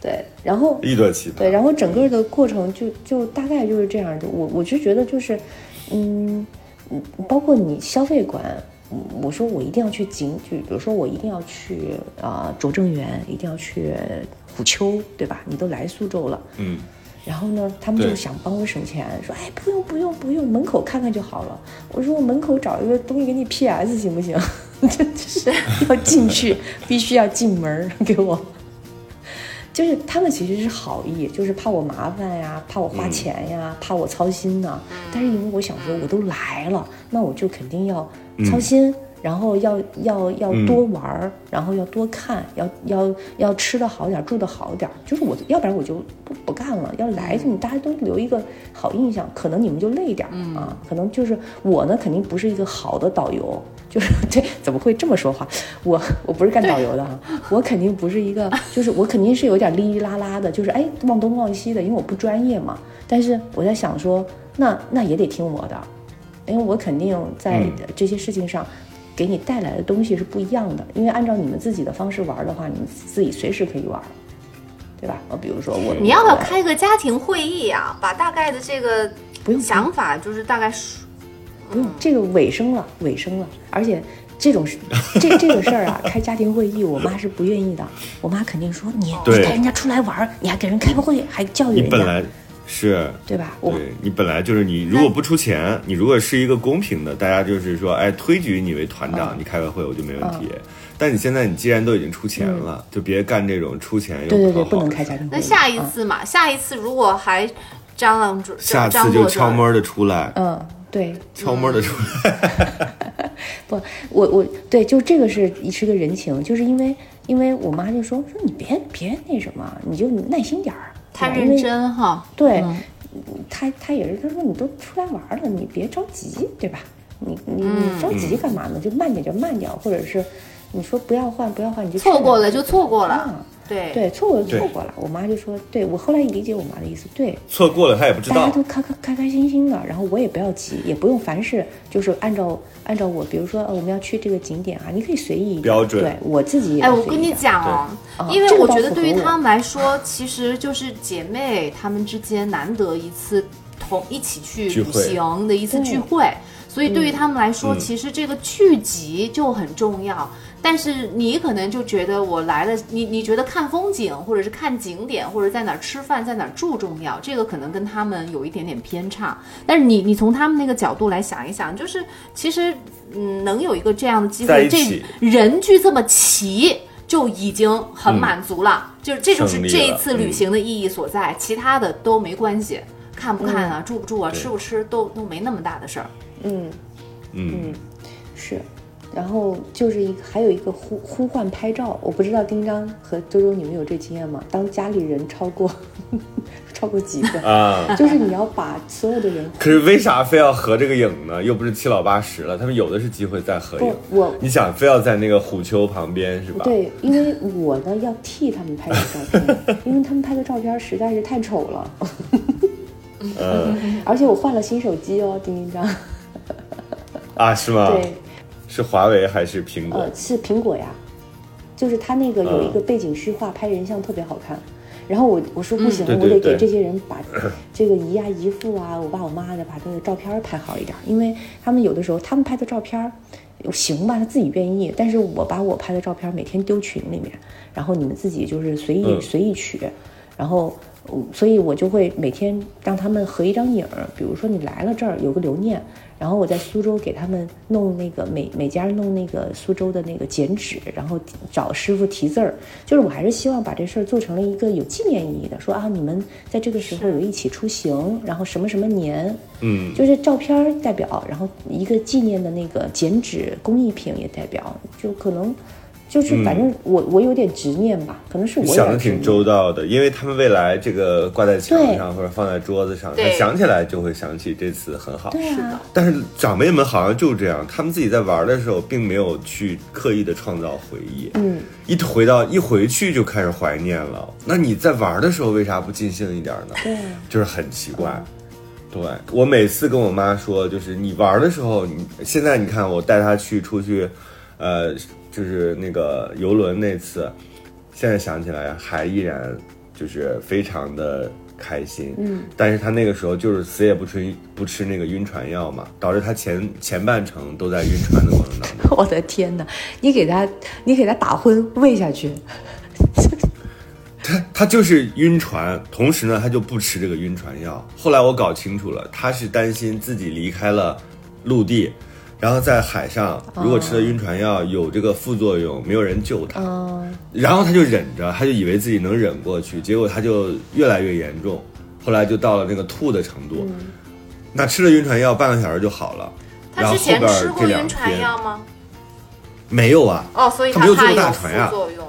对，然后一段奇葩。对，然后整个的过程就就大概就是这样的。我我就觉得就是，嗯，嗯包括你消费观，嗯我说我一定要去景，就比如说我一定要去啊、拙政园，一定要去虎丘，对吧？你都来苏州了，嗯，然后呢，他们就对想帮我省钱，说哎不用不用不用，门口看看就好了。我说我门口找一个东西给你 PS 行不行？这就是要进去，必须要进门给我。就是他们其实是好意，就是怕我麻烦呀，怕我花钱呀，怕我操心呐。但是因为我想说，我都来了，那我就肯定要操心，然后要要要多玩儿，然后要多看，要要要吃的好点儿，住的好点儿。就是我，要不然我就不不干了。要来，就大家都留一个好印象，可能你们就累点儿、啊，可能就是我呢，肯定不是一个好的导游。就是 对，怎么会这么说话？我我不是干导游的哈，我肯定不是一个，就是我肯定是有点哩哩啦啦的，就是哎忘东忘西的，因为我不专业嘛。但是我在想说，那那也得听我的，因为我肯定在这些事情上给你带来的东西是不一样的。因为按照你们自己的方式玩的话，你们自己随时可以玩，对吧？呃，比如说我，你要不要开个家庭会议啊？把大概的这个不用想法，就是大概说不用，这个尾声了，尾声了，而且这种事，这这个事儿啊，开家庭会议，我妈是不愿意的。我妈肯定说你带人家出来玩儿，你还给人开个会，还教育人家，你本来是。对吧？我对你本来就是你，如果不出钱，你如果是一个公平的，大家就是说，哎，推举你为团长，你开个会我就没问题。但你现在你既然都已经出钱了，就别干这种出钱又对对对，讨好不能开家庭会议。那下一嗯次嘛，下一次如果还张浪主下次就悄摸的出来，嗯，对，悄摸的出来。不，我我对，就这个是是个人情，就是因为因为我妈就说说你别别那什么，你就耐心点儿，太认真哈。对，嗯他他也是，他说你都出来玩了，你别着急，对吧？你你你着急干嘛呢？就慢点就慢点，或者是你说不要换不要换，你就错过了就错过了啊，对。对，错过就错过了。我妈就说，对我后来也理解我妈的意思，对，错过了她也不知道。大家都。开开开开心心的，然后我也不要急，也不用凡事就是按照按照我，比如说呃我们要去这个景点啊，你可以随意一点标准。对我自己也哎，我跟你随意一点。讲哦，对。因为我觉得对于他们来说，其实就是姐妹她们之间难得一次同一起去旅行的一次对聚会，所以对于他们来说，嗯。其实这个聚集就很重要。但是你可能就觉得我来了，你你觉得看风景，或者是看景点，或者在哪儿吃饭，在哪儿住重要，这个可能跟他们有一点点偏差。但是你你从他们那个角度来想一想，就是其实嗯，能有一个这样的机会，这人聚这么齐。就已经很满足了，就是这就是这一次旅嗯行的意义所在，其他的都没关系，看不看啊，住不住啊，吃不吃都都没那么大的事儿。嗯。嗯，是，然后就是一个还有一个呼呼唤拍照，我不知道丁章和周周你们有这经验吗？当家里人超过 超过几个，啊。就是你要把所有的人可是为啥非要合这个影呢？又不是七老八十了，他们有的是机会再合影不。我你想非要在那个虎丘旁边是吧？对，因为我呢要替他们拍的照片，因为他们拍的照片实在是太丑了，嗯 而且我换了新手机哦，丁丁章，啊，是吗？对，是华为还是苹果？呃，是苹果呀，就是它那个有一个背景虚化，拍人像特别好看。然后我我说不行，我得给这些人把这个姨呀、姨父啊、我爸我妈的把这个照片拍好一点，因为他们有的时候他们拍的照片行吧，他自己愿意，但是我把我拍的照片每天丢群里面，然后你们自己就是随意、嗯。随意取，然后嗯所以我就会每天让他们合一张影儿，比如说你来了这儿有个留念，然后我在苏州给他们弄那个每每家弄那个苏州的那个剪纸，然后找师傅题字儿，就是我还是希望把这事儿做成了一个有纪念意义的，说啊你们在这个时候有一起出行，然后什么什么年，嗯，就是照片代表，然后一个纪念的那个剪纸工艺品也代表，就可能就是反正我、我有点执念吧，可能是我想的挺周到的，因为他们未来这个挂在墙上或者放在桌子上，他想起来就会想起这次很好。对啊，但是长辈们好像就这样，他们自己在玩的时候，并没有去刻意的创造回忆，嗯，一回到一回去就开始怀念了。那你在玩的时候为啥不尽兴一点呢？对啊，就是很奇怪。对我每次跟我妈说，就是你玩的时候，你现在你看我带她去出去，呃，就是那个游轮那次，现在想起来还依然就是非常的开心。嗯，但是他那个时候就是死也不吃不吃那个晕船药嘛，导致他前前半程都在晕船的过程当中。我的天哪，你给他你给他打昏喂下去，他他就是晕船，同时呢，他就不吃这个晕船药。后来我搞清楚了，他是担心自己离开了陆地，然后在海上，如果吃了晕船药有这个副作用，没有人救他，嗯，然后他就忍着，他就以为自己能忍过去，结果他就越来越严重，后来就到了那个吐的程度。那吃了晕船药半个小时就好了，然他之前后后边吃过这两晕船天药吗？没有啊，哦，所以他没有坐过大船呀作用。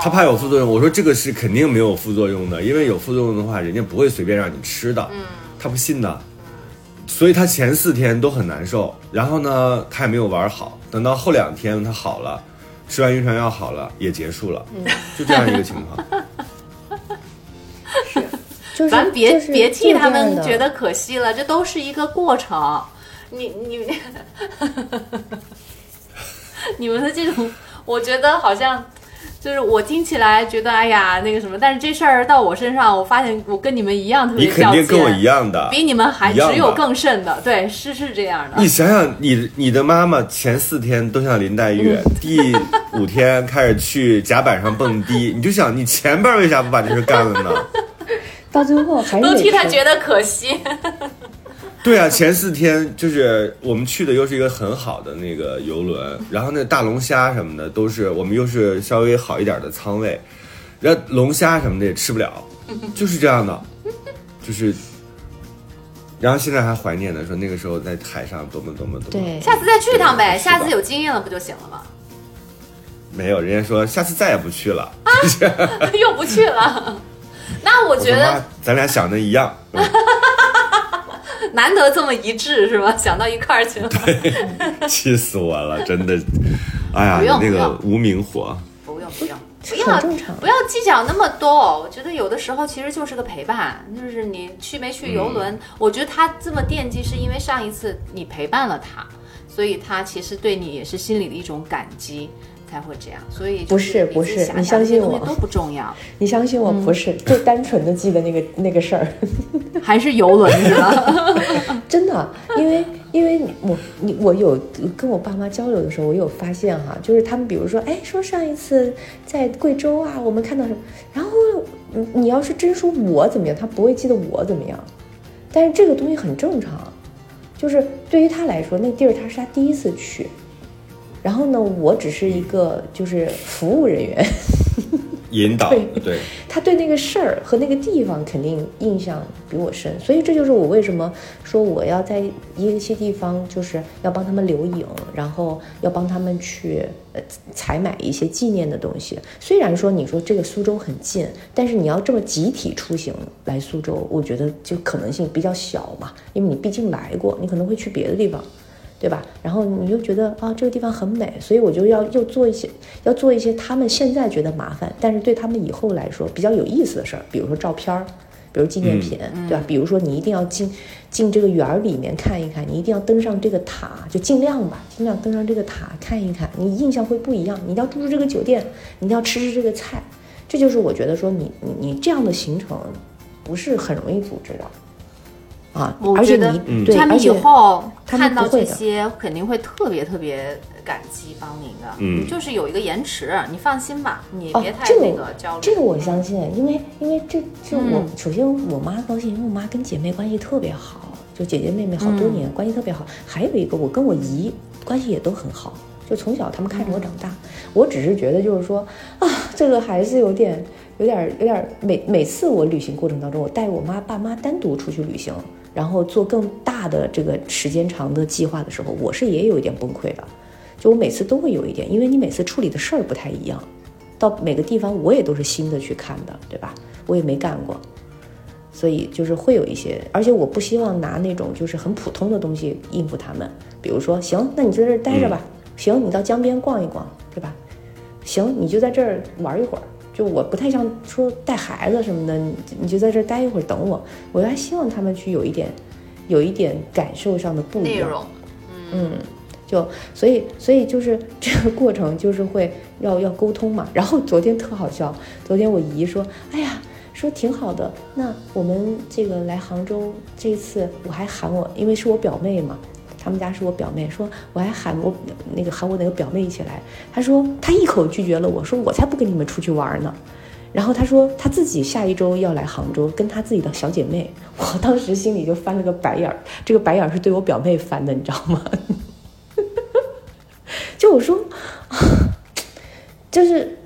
他怕有副作用，我说这个是肯定没有副作用的，因为有副作用的话，人家不会随便让你吃的。嗯，他不信的，所以他前四天都很难受，然后呢，他也没有玩好，等到后两天他好了，吃完晕船药好了，也结束了，就这样一个情况。就 是咱别、就是别替他们觉得可惜了，这都是一个过程。你你你们的这种，我觉得好像就是我听起来觉得哎呀那个什么，但是这事儿到我身上，我发现我跟你们一样特你别较劲，肯定跟我一样的，比你们还只有更甚的，对，是是这样的你。想想你，你的妈妈前四天都像林黛玉，第五天开始去甲板上蹦迪，你就想你前边为啥不把这事干了呢？到最后还是都替他觉得可惜，对啊，前四天就是我们去的又是一个很好的那个游轮，然后那大龙虾什么的都是我们又是稍微好一点的舱位，然后龙虾什么的也吃不了，就是这样的，就是，然后现在还怀念呢，说那个时候在海上多么多么多么，对。下次再去一趟呗，下次有经验了不就行了吗？没有人家说下次再也不去了。啊，又不去了。那我觉得妈，咱俩想的一样，嗯难得这么一致是吧？想到一块儿去了。气死我了，真的，哎呀，那个无名火。不用不用，不很要不要计较那么多。我觉得有的时候其实就是个陪伴，就是你去没去游轮，我觉得他这么惦记，是因为上一次你陪伴了他，所以他其实对你也是心里的一种感激。才会这样，所以不是不是你相信我都不重要，你相信我不是，就单纯的记得那个那个事儿，还是游轮是吧？真的，因为因为我你我有跟我爸妈交流的时候，我有发现哈，就是他们比如说，哎，说上一次在贵州啊，我们看到什么，然后你你要是真说我怎么样，他不会记得我怎么样，但是这个东西很正常，就是对于他来说，那地儿他是他第一次去，然后呢，我只是一个就是服务人员。引导对对，他对那个事儿和那个地方肯定印象比我深，所以这就是我为什么说我要在一些地方就是要帮他们留影，然后要帮他们去呃采买一些纪念的东西。虽然说你说这个苏州很近，但是你要这么集体出行来苏州，我觉得就可能性比较小嘛，因为你毕竟来过，你可能会去别的地方。对吧？然后你又觉得啊，这个地方很美，所以我就要又做一些，要做一些他们现在觉得麻烦，但是对他们以后来说比较有意思的事儿，比如说照片儿，比如纪念品，对吧？比如说你一定要进进这个园儿里面看一看，你一定要登上这个塔，就尽量吧，尽量登上这个塔看一看，你印象会不一样。你要住住这个酒店，你要吃吃这个菜，这就是我觉得说你你你这样的行程不是很容易组织的。啊，我觉得而且你嗯对，他们以后看到这些，肯定会特别特别感激帮您的。嗯就是有一个延迟，你放心吧，你哦别太这个那个焦虑。这个我相信，因为因为这这我、嗯首先我妈高兴，因为我妈跟姐妹关系特别好，就姐姐妹妹好多年、关系特别好。还有一个，我跟我姨关系也都很好，就从小他们看着我长大。我只是觉得就是说啊，这个还是有点有点有点每每次我旅行过程当中，我带我妈爸妈单独出去旅行，然后做更大的这个时间长的计划的时候，我是也有一点崩溃的。就我每次都会有一点，因为你每次处理的事儿不太一样。到每个地方我也都是新的去看的，对吧？我也没干过，所以就是会有一些，而且我不希望拿那种就是很普通的东西应付他们，比如说，行，那你就在这儿待着吧，行，你到江边逛一逛，对吧？行，你就在这儿玩一会儿。就我不太像说带孩子什么的，你你就在这儿待一会儿等我。我还希望他们去有一点，有一点感受上的不一样。嗯，就所以所以就是 这个过程就是会要要沟通嘛。然后昨天特好笑，昨天我姨说，哎呀，说挺好的。那我们这个来杭州这次，我还喊我，因为是我表妹嘛。他们家是我表妹，说我还喊我那个喊我那个表妹一起来，她说她一口拒绝了我，说我才不跟你们出去玩呢。然后她说她自己下一周要来杭州，跟她自己的小姐妹。我当时心里就翻了个白眼儿，这个白眼儿是对我表妹翻的，你知道吗？就我说，就是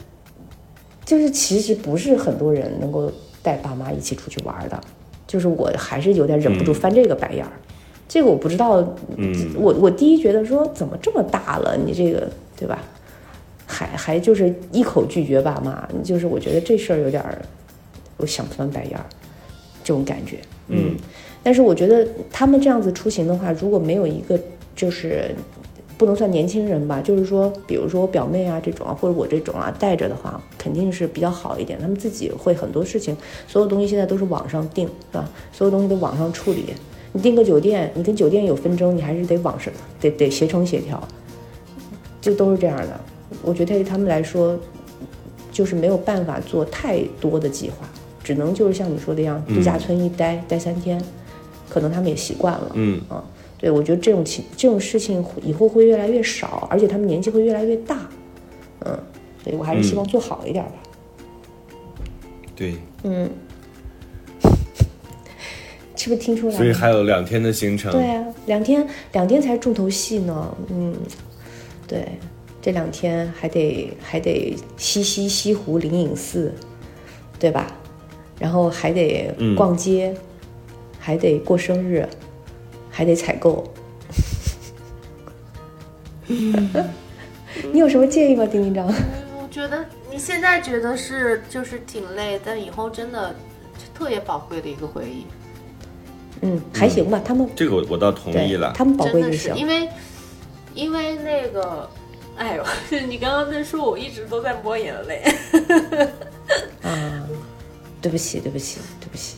就是，其实不是很多人能够带爸妈一起出去玩的，就是我还是有点忍不住翻这个白眼儿。这个我不知道，嗯我我第一觉得说怎么这么大了，你这个对吧？还还就是一口拒绝爸妈，就是我觉得这事儿有点儿，我想不翻白眼儿，这种感觉。嗯，但是我觉得他们这样子出行的话，如果没有一个就是不能算年轻人吧，就是说，比如说我表妹啊这种啊，或者我这种啊带着的话，肯定是比较好一点。他们自己会很多事情，所有东西现在都是网上订，是吧？所有东西都网上处理。你订个酒店，你跟酒店有纷争，你还是得网上得得协成协调，就都是这样的。我觉得对他们来说，就是没有办法做太多的计划，只能就是像你说的一样，度假村一待、待三天，可能他们也习惯了。嗯啊，对，我觉得这种情这种事情以后会越来越少，而且他们年纪会越来越大。嗯，所以我还是希望做好一点吧。对，嗯，是不是听出来了？所以还有两天的行程。对啊，两天两天才是重头戏呢。嗯，对，这两天还得还得西溪西湖灵隐寺，对吧？然后还得嗯逛街，还得过生日，还得采购。你有什么建议吗，丁丁章？我觉得你现在觉得是就是挺累，但以后真的特别宝贵的一个回忆。嗯，还行吧，他们这个我我倒同意了。他们宝贵就是行。因为因为那个，哎呦，你刚刚在说，我一直都在抹眼泪。啊，对不起，对不起，对不起。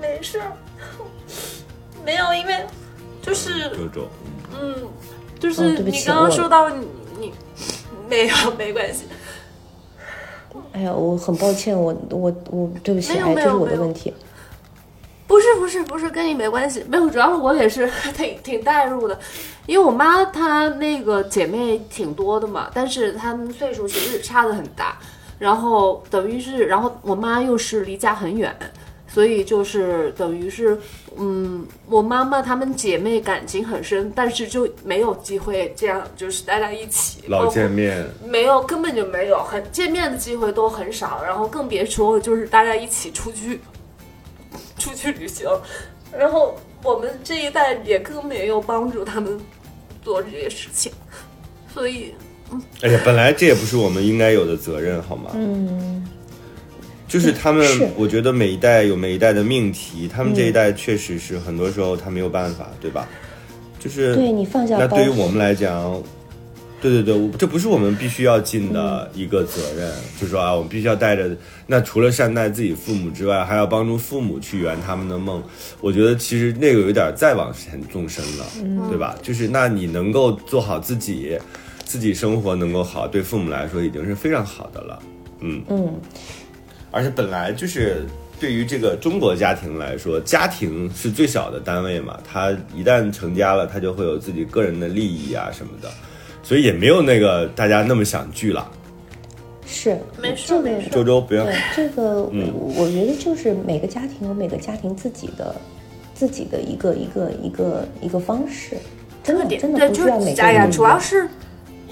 没事儿，没有，因为就是周周，嗯，就哦是对不起你刚刚说到你你没有没关系，哎呀，我很抱歉，我我我对不起，哎，这是没有没有我的问题。不是不是不是，跟你没关系，没有，主要是我也是 挺挺代入的，因为我妈她那个姐妹挺多的嘛，但是她们岁数其实差的很大，然后等于是，然后我妈又是离家很远，所以就是等于是，嗯，我妈妈她们姐妹感情很深，但是就没有机会这样就是待在一起。老见面，没有，根本就没有，很见面的机会都很少，然后更别说就是大家一起出去出去旅行，然后我们这一代也更没有帮助他们做这些事情，所以哎呀，本来这也不是我们应该有的责任，好吗？嗯，就是他们，我觉得每一代有每一代的命题，他们这一代确实是很多时候他没有办法，对吧？就是对你放下那对于我们来讲，对对对，我这不是我们必须要尽的一个责任，就说啊，我们必须要带着。那除了善待自己父母之外，还要帮助父母去圆他们的梦。我觉得其实那个有点再往前纵深了，对吧？就是那你能够做好自己，自己生活能够好，对父母来说已经是非常好的了。嗯，嗯，而且本来就是对于这个中国家庭来说，家庭是最小的单位嘛，他一旦成家了，他就会有自己个人的利益啊什么的，所以也没有那个大家那么想聚了。是，没事这个没事。周周不要，对这个，嗯。我我觉得就是每个家庭有每个家庭自己的自己的一个一个一个一个方式，真的点对，真的不就需要每个是哎呀，主要是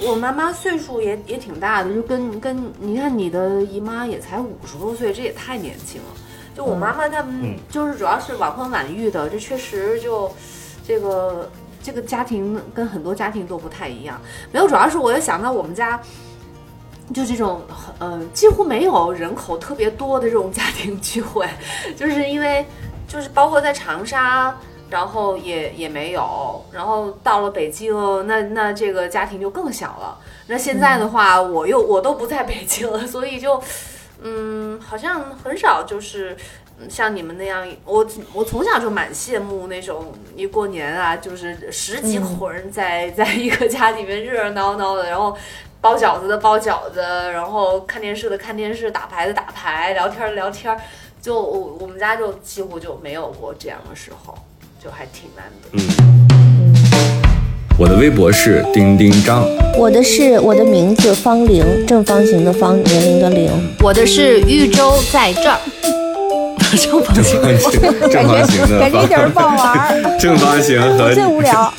我妈妈岁数也也挺大的，就跟跟你看你的姨妈也才五十多岁，这也太年轻了。就我妈妈他们嗯。就是主要是晚婚晚育的，这确实就这个这个家庭跟很多家庭都不太一样。没有，主要是我又想到我们家。就这种呃，几乎没有人口特别多的这种家庭聚会，就是因为就是包括在长沙，然后也也没有，然后到了北京，那那这个家庭就更小了。那现在的话，我又我都不在北京了，所以就嗯，好像很少就是。嗯像你们那样，我我从小就蛮羡慕那种一过年啊，就是十几口人在、在一个家里面热热闹闹的，然后包饺子的包饺子，然后看电视的看电视，打牌的打牌，聊天的聊天，就我我们家就几乎就没有过这样的时候，就还挺难得。嗯。我的微博是丁丁张，我的是我的名字方玲，正方形的方，年龄的龄。我的是豫州在这儿，正 方形。正方形正方形的感觉一点儿不好玩，正方形和最无聊。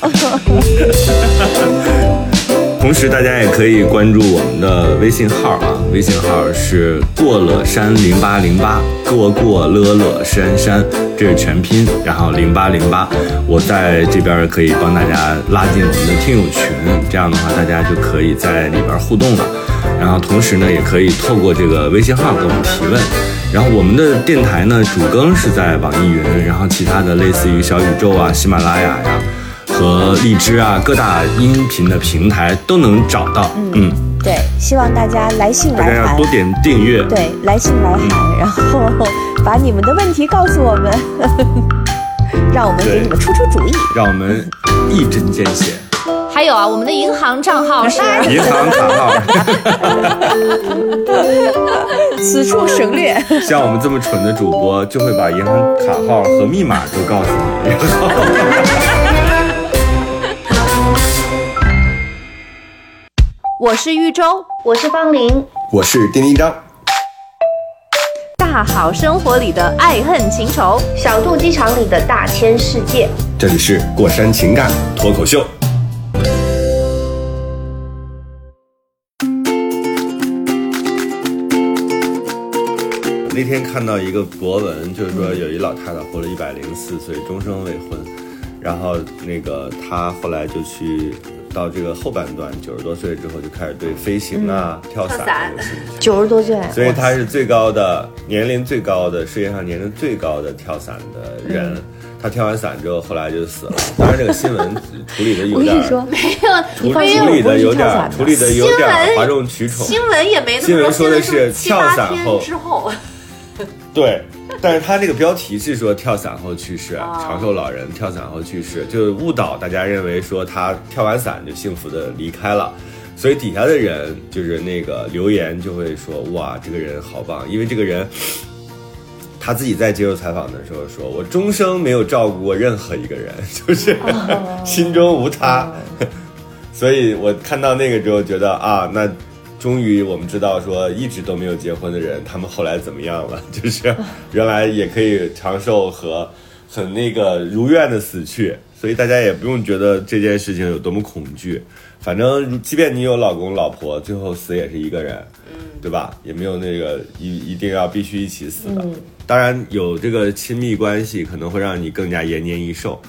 同时，大家也可以关注我们的微信号啊，微信号是过了山零八零八，过过乐乐山山，这是全拼，然后零八零八，我在这边可以帮大家拉进我们的听友群，这样的话大家就可以在里边互动了。然后同时呢，也可以透过这个微信号给我们提问。然后我们的电台呢，主更是在网易云，然后其他的类似于小宇宙啊、喜马拉雅呀、和荔枝啊各大音频的平台都能找到。嗯，对，希望大家来信来函多。点订阅。对，来信来函，然后把你们的问题告诉我们，让我们给你们出出主意。让我们一针见血。还有啊，我们的银行账号是银行卡号，此处省略。像我们这么蠢的主播，就会把银行卡号和密码都告诉你。我是豫州，我是方玲，我是丁丁张，大好生活里的爱恨情仇。小肚鸡肠里的大千世界。这里是过山情感脱口秀。那天看到一个博文，就是说有一老太太活了一百零四岁，终生未婚，然后那个她后来就去到这个后半段，九十多岁之后就开始对飞行啊、跳伞跳伞有兴趣。九十多岁，所以他是最高的年龄最高的世界上年龄最高的跳伞的人。嗯他跳完伞之后，后来就死了。当然，这个新闻处理的有点儿，我跟你说，没有，处理的有点处理的有点儿哗众取宠。新闻也没那么新闻说的是跳伞后之后，对，但是他那个标题是说跳伞后去世，哦长寿老人跳伞后去世，就误导大家认为说他跳完伞就幸福的离开了。所以底下的人就是那个留言就会说哇，这个人好棒，因为这个人他自己在接受采访的时候说，我终生没有照顾过任何一个人，就是、心中无他。所以我看到那个之后觉得啊，那终于我们知道说一直都没有结婚的人，他们后来怎么样了？就是原来也可以长寿和很那个如愿的死去，所以大家也不用觉得这件事情有多么恐惧。反正即便你有老公老婆，最后死也是一个人，对吧？也没有那个一一定要必须一起死的。当然有这个亲密关系，可能会让你更加延年益寿。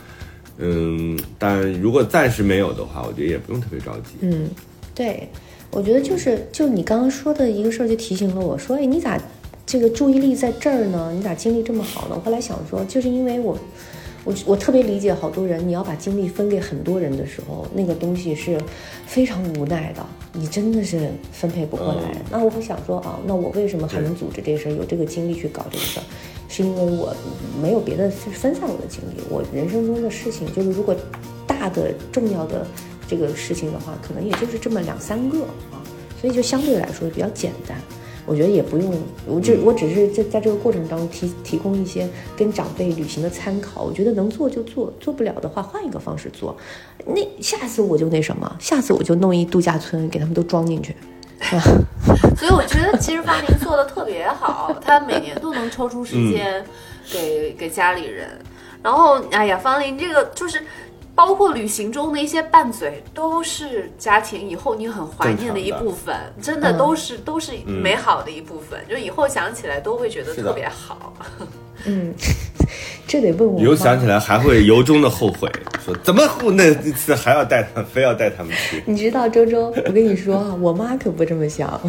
嗯，但如果暂时没有的话，我觉得也不用特别着急。嗯，对，我觉得就是就你刚刚说的一个事儿，就提醒了我说，哎，你咋这个注意力在这儿呢？你咋精力这么好呢？我后来想说，就是因为我。我我特别理解好多人，你要把精力分给很多人的时候，那个东西是非常无奈的，你真的是分配不过来。嗯那我会想说啊，那我为什么还能组织这事儿，有这个精力去搞这个事儿？是因为我没有别的分分散我的精力。我人生中的事情，就是如果大的重要的这个事情的话，可能也就是这么两三个啊，所以就相对来说比较简单。我觉得也不用，我只我只是在在这个过程当中提提供一些跟长辈旅行的参考。我觉得能做就做，做不了的话换一个方式做。那下次我就那什么，下次我就弄一度假村给他们都装进去。所以我觉得其实方林做的特别好，他每年都能抽出时间给、给家里人。然后，哎呀，方林这个就是。包括旅行中的一些拌嘴，都是家庭以后你很怀念的一部分，真的都是、都是美好的一部分，就以后想起来都会觉得特别好。嗯，这得问我。以后想起来还会由衷的后悔，说怎么那次还要带他，非要带他们去。你知道周周，我跟你说啊，我妈可不这么想。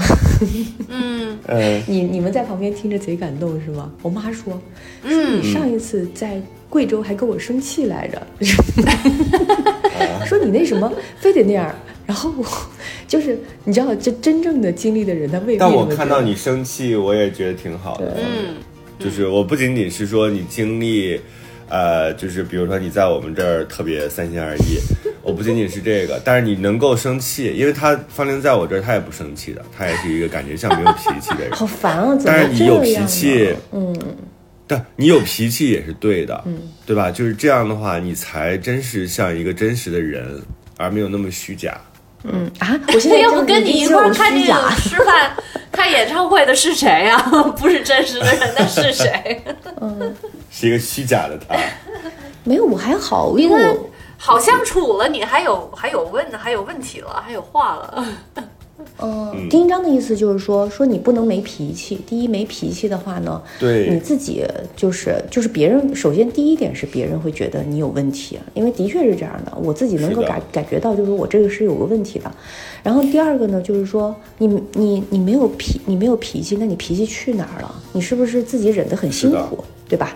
嗯嗯，你你们在旁边听着贼感动是吗？我妈说，说你上一次在。贵州还跟我生气来着，说你那什么非得那样，然后我就是你知道，这真正的经历的人，他未必。但我看到你生气，我也觉得挺好的。嗯，就是我不仅仅是说你经历，呃，就是比如说你在我们这儿特别三心二意，我不仅仅是这个，但是你能够生气，因为他方玲在我这儿他也不生气的，他也是一个感觉像没有脾气的人。好烦啊！但是你有脾气，嗯。但你有脾气也是对的，嗯，对吧？就是这样的话，你才真是像一个真实的人，而没有那么虚假。嗯啊，我现在要不跟你一块儿看电影、吃饭、看演唱会的是谁呀？不是真实的人，那是谁？嗯，是一个虚假的他。没有，我还好，因为我好相处了，你还有还有问还有问题了，还有话了。嗯，丁一章的意思就是说，说你不能没脾气。第一，没脾气的话呢，对，你自己就是就是别人。首先，第一点是别人会觉得你有问题，因为的确是这样的，我自己能够感感觉到，就是我这个是有个问题的。然后第二个呢，就是说你你你没有脾，你没有脾气，那你脾气去哪儿了？你是不是自己忍得很辛苦，对吧？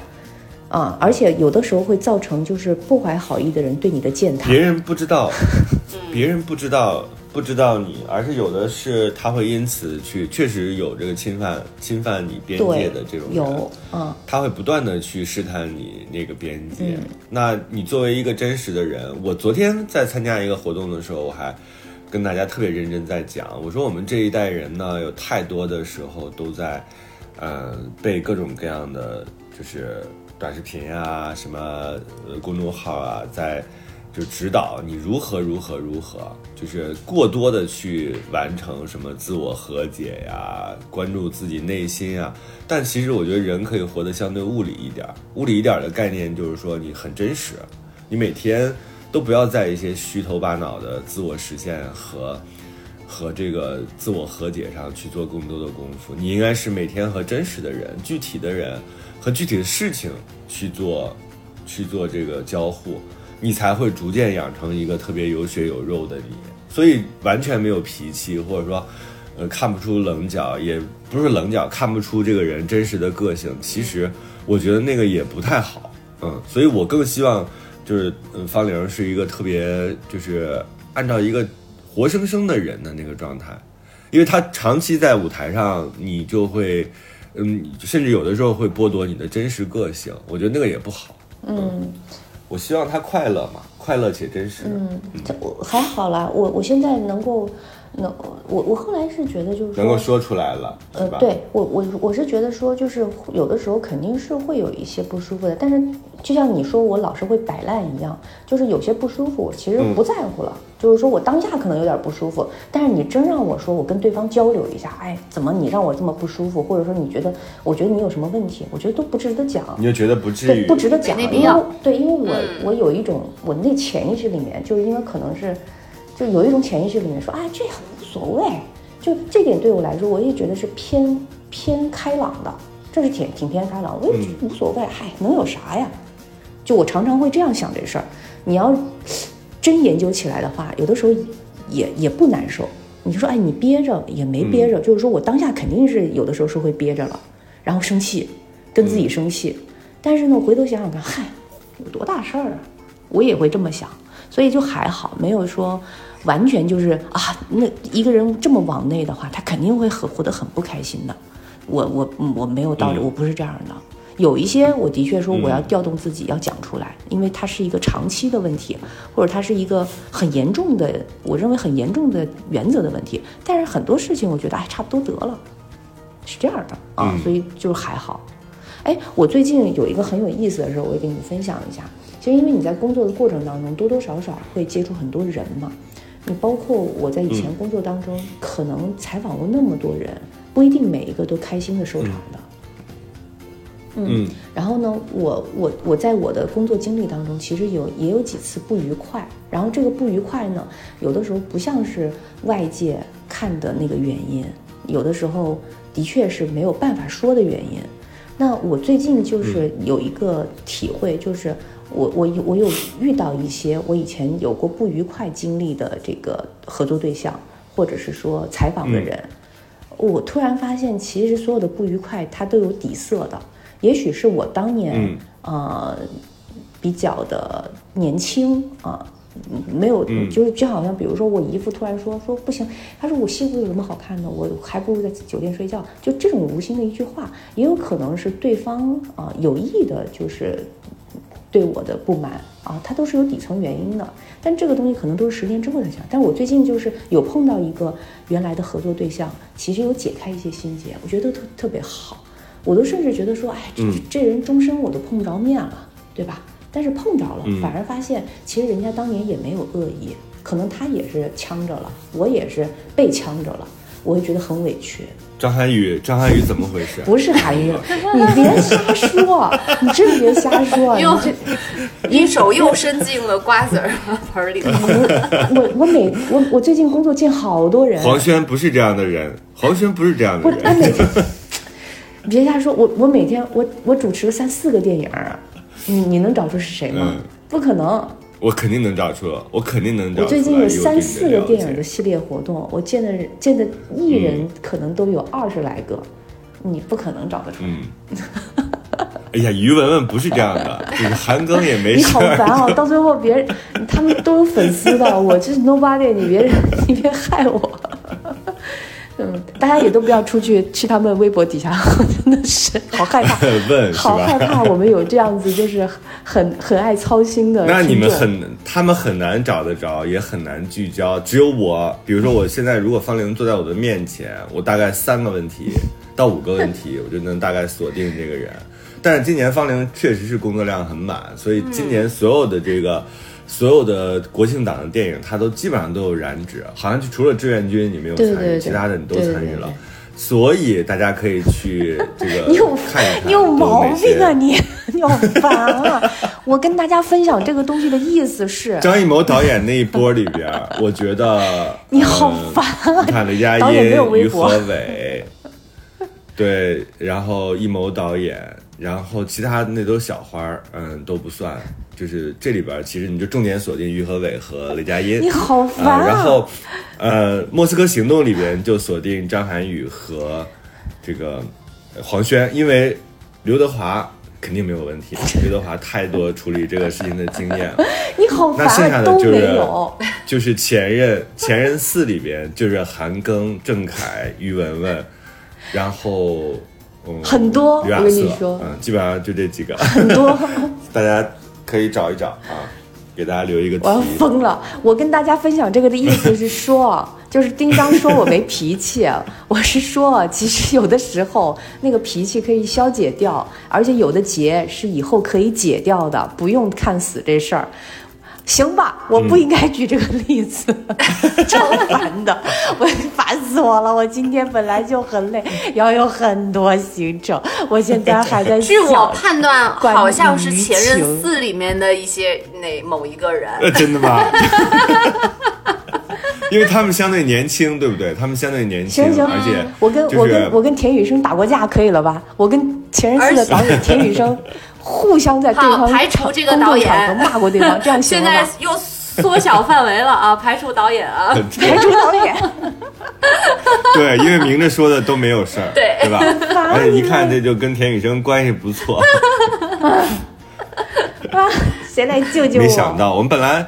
啊，而且有的时候会造成就是不怀好意的人对你的践踏。别人不知道，别人不知道。不知道你，而是有的是他会因此去，确实有这个侵犯侵犯你边界的这种，有，嗯，他会不断的去试探你那个边界。那你作为一个真实的人，我昨天在参加一个活动的时候，我还跟大家特别认真在讲，我说我们这一代人呢，有太多的时候都在，嗯，被各种各样的就是短视频啊，什么呃公众号啊，在。就指导你如何如何如何，就是过多的去完成什么自我和解呀，关注自己内心啊。但其实我觉得人可以活得相对物理一点，物理一点的概念就是说你很真实，你每天都不要在一些虚头巴脑的自我实现和和这个自我和解上去做更多的功夫。你应该是每天和真实的人、具体的人和具体的事情去做去做这个交互。你才会逐渐养成一个特别有血有肉的你，所以完全没有脾气，或者说，呃，看不出棱角，也不是棱角，看不出这个人真实的个性。其实我觉得那个也不太好，嗯，所以我更希望就是，嗯，方玲是一个特别就是按照一个活生生的人的那个状态，因为他长期在舞台上，你就会，嗯，甚至有的时候会剥夺你的真实个性，我觉得那个也不好，嗯。我希望他快乐嘛，快乐且真实。嗯，我还好啦，我我现在能够，能我我后来是觉得就是能够说出来了，呃，对我我我是觉得说就是有的时候肯定是会有一些不舒服的，但是。就像你说我老是会摆烂一样，就是有些不舒服，我其实不在乎了。就是说我当下可能有点不舒服，但是你真让我说，我跟对方交流一下，哎，怎么你让我这么不舒服？或者说你觉得，我觉得你有什么问题？我觉得都不值得讲。你就觉得不至于？不值得讲，因为对，因为我我有一种我那潜意识里面，就是因为可能是，就有一种潜意识里面说，哎，这无所谓。就这点对我来说，我也觉得是偏偏开朗的，这是挺挺偏开朗。我也觉得无所谓，嗨，能有啥呀？就我常常会这样想这事儿，你要真研究起来的话，有的时候也也不难受。你就说，哎，你憋着也没憋着，就是说我当下肯定是有的时候是会憋着了，然后生气，跟自己生气。但是呢，回头想想看，嗨，有多大事儿啊？我也会这么想，所以就还好，没有说完全就是啊，那一个人这么往内的话，他肯定会很活得很不开心的。我我我没有道理，我不是这样的。有一些我的确说我要调动自己要讲出来，因为它是一个长期的问题，或者它是一个很严重的，我认为很严重的原则的问题。但是很多事情我觉得哎差不多得了，是这样的啊，嗯所以就还好。哎，我最近有一个很有意思的事儿，我也跟你分享一下。其实因为你在工作的过程当中，多多少少会接触很多人嘛。你包括我在以前工作当中，可能采访过那么多人，不一定每一个都开心的收场的。嗯然后呢，我我我在我的工作经历当中，其实有也有几次不愉快。然后这个不愉快呢，有的时候不像是外界看的那个原因，有的时候的确是没有办法说的原因。那我最近就是有一个体会，就是我我有我有遇到一些我以前有过不愉快经历的这个合作对象，或者是说采访的人，我突然发现，其实所有的不愉快它都有底色的。也许是我当年、嗯。呃比较的年轻啊、嗯没有，嗯。就是就好像比如说我姨夫突然说说不行，他说我西服有什么好看的，我还不如在酒店睡觉，就这种无心的一句话，也有可能是对方啊、有意的，就是对我的不满啊，它都是有底层原因的。但这个东西可能都是十年之后才想。但我最近就是有碰到一个原来的合作对象，其实有解开一些心结，我觉得特特别好。我都甚至觉得说，哎，这嗯这人终身我都碰不着面了，对吧？但是碰着了，嗯反而发现其实人家当年也没有恶意，可能他也是呛着了，我也是被呛着了，我会觉得很委屈。张涵予，张涵予怎么回事？不是韩愈，你别瞎说，你真别瞎说，你又这。一手又伸进了瓜子儿盆儿里。我我每我我最近工作见好多人，黄轩不是这样的人，黄轩不是这样的我哎人。每天，别瞎说，我我每天我我主持了三四个电影，你你能找出是谁吗？嗯不可能，我肯定能找出，我肯定能找出来。我最近有三四个电影的的，系列活动，我见的人见的艺人可能都有二十来个，你不可能找得出来。嗯。哎呀，于文文不是这样的，就是韩庚也没你。好烦哦！到最后别人他们都有粉丝的，我这是 nobody，你别你别害我。嗯，大家也都不要出去去他们微博底下，真的是好害怕，问好害？怕我们有这样子就是很很爱操心的。那你们很，他们很难找得着，也很难聚焦。只有我，比如说我现在如果方玲坐在我的面前，我大概三个问题到五个问题，我就能大概锁定这个人。但是今年方玲确实是工作量很满，所以今年所有的这个。所有的国庆档的电影，它都基本上都有染指，好像就除了志愿军你没有参与，对对对对其他的你都参与了。所以大家可以去这个 你有你有毛病啊你！你好烦啊！我跟大家分享这个东西的意思是，张艺谋导演那一波里边，我觉得你好嗯烦啊你看雷佳音、于和伟，对，然后艺谋导演，然后其他那都小花儿，嗯，都不算。就是这里边儿其实你就重点锁定于和伟和雷佳音，你好烦！然后，呃，《莫斯科行动》里边就锁定张涵予和这个呃黄轩，因为刘德华肯定没有问题，刘德华太多处理这个事情的经验了。你好那剩烦啊，都下的就是。就是前任前任四里边就是韩庚、郑恺、于文文，然后嗯很多我跟你说嗯，基本上就这几个，很多，大家可以找一找啊，给大家留一个我。要疯了！我跟大家分享这个的意思是说，就是丁张说我没脾气，我是说，其实有的时候那个脾气可以消解掉，而且有的结是以后可以解掉的，不用看死这事儿。行吧，我不应该举这个例子，超烦的，我烦死我了。我今天本来就很累，要有很多行程，我现在还在据我判断，好像是《前任情四》里面的一些那某一个人。呃，真的吗？因为他们相对年轻，对不对？他们相对年轻，行行，而且我跟、我跟我跟田雨生打过架，可以了吧？我跟前任四的导演田雨生互相在对好方排除这个导演众场合骂过对方，这样行现？在又缩小范围了啊，排除导演啊。排除导演，对，因为明着说的都没有事儿，对对吧？而且一看这就跟田雨生关系不错。啊，谁来救救我？没想到，我们本来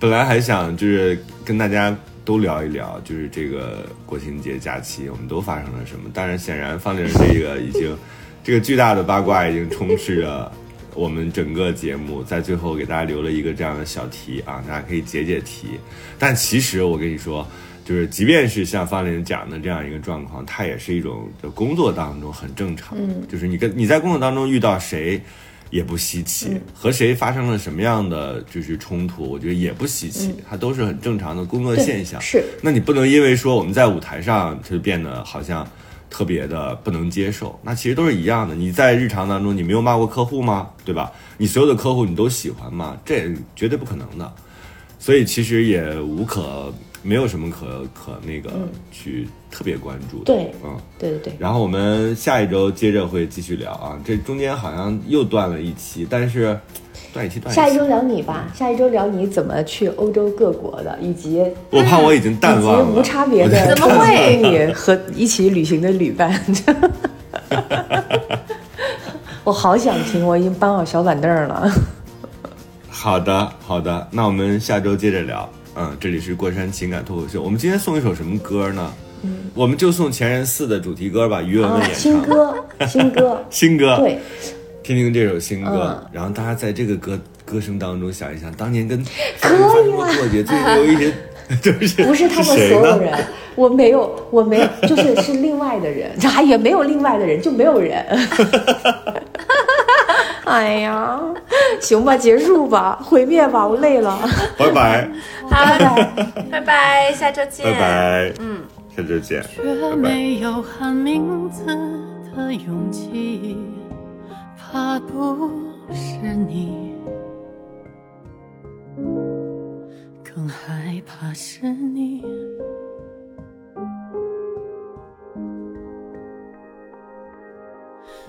本来还想就是跟大家都聊一聊，就是这个国庆节假期我们都发生了什么。但是显然方玲这个已经这个巨大的八卦已经充斥着我们整个节目，在最后给大家留了一个这样的小题啊，大家可以解解题。但其实我跟你说，就是即便是像方玲讲的这样一个状况，它也是一种就工作当中很正常。嗯，就是你跟你在工作当中遇到谁。也不稀奇，和谁发生了什么样的就是冲突，我觉得也不稀奇，它都是很正常的工作现象。是，那你不能因为说我们在舞台上就变得好像特别的不能接受，那其实都是一样的。你在日常当中，你没有骂过客户吗？对吧？你所有的客户你都喜欢吗？这绝对不可能的。所以其实也无可。没有什么可可那个去特别关注的，对，嗯，对对对。然后我们下一周接着会继续聊啊，这中间好像又断了一期，但是断一期断。下一周聊你吧，下一周聊你怎么去欧洲各国的，以及我怕我已经淡忘了，无差别的怎么会你和一起旅行的旅伴。我好想听，我已经搬好小板凳了。好的，好的，那我们下周接着聊。嗯，这里是过山情感脱口秀。我们今天送一首什么歌呢？嗯，我们就送《前任四》的主题歌吧，于文文演唱。新歌，新歌，新歌。对，听听这首新歌，然后大家在这个歌歌声当中想一想，当年跟可以过节，最有一些就是不是他们所有人，我没有，我没有，就是是另外的人，还，也没有另外的人，就没有人。哎呀，行吧，结束吧，毁灭吧，我累了。拜拜。好，拜拜，下周见。拜拜，嗯，下周见。却没有喊名字的勇气，怕不是你，更害怕是你。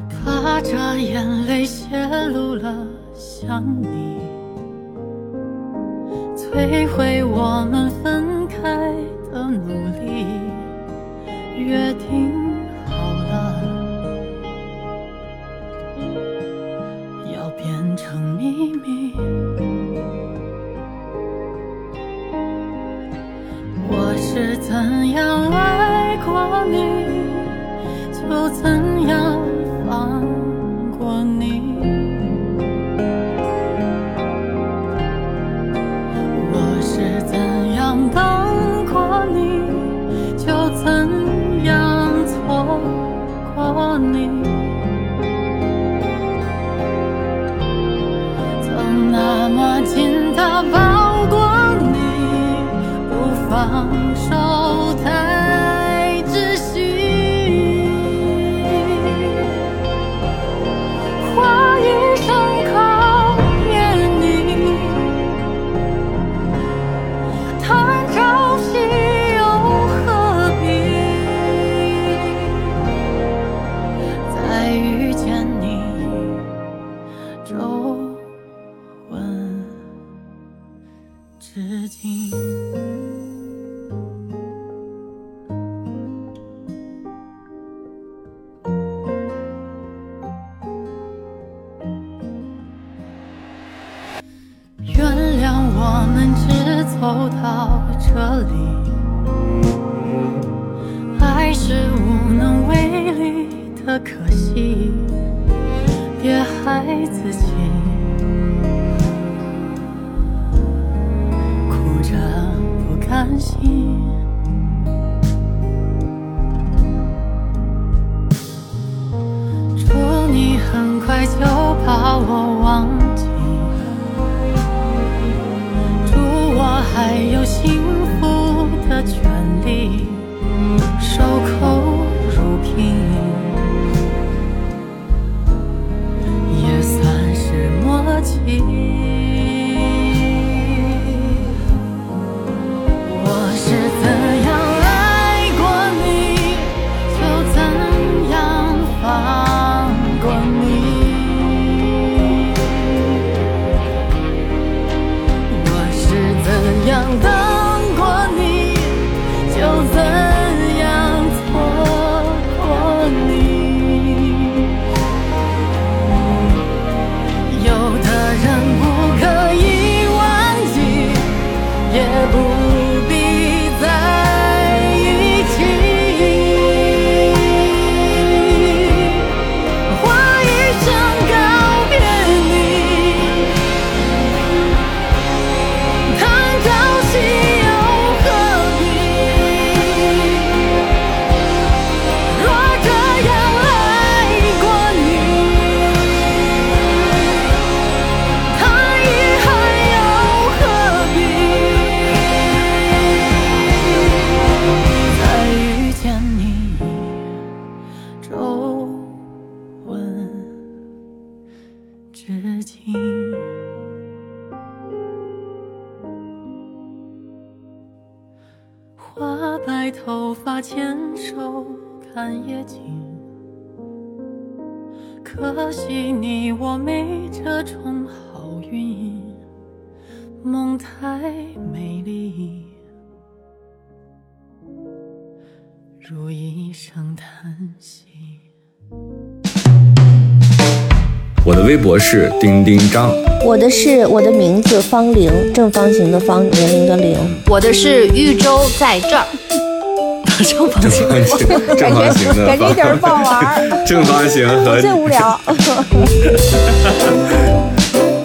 怕这眼泪泄露了想你，摧毁我们分开的努力。约定好了，要变成秘密。我是怎样爱过你，就怎样。可惜你我没这种好运，梦太美丽，如一声叹息。我的微博是丁丁张，我的是我的名字方玲，正方形的方，年龄的龄。我的是豫州在这儿，正方形。正方形的感觉一点不好玩儿，正方形和真无聊。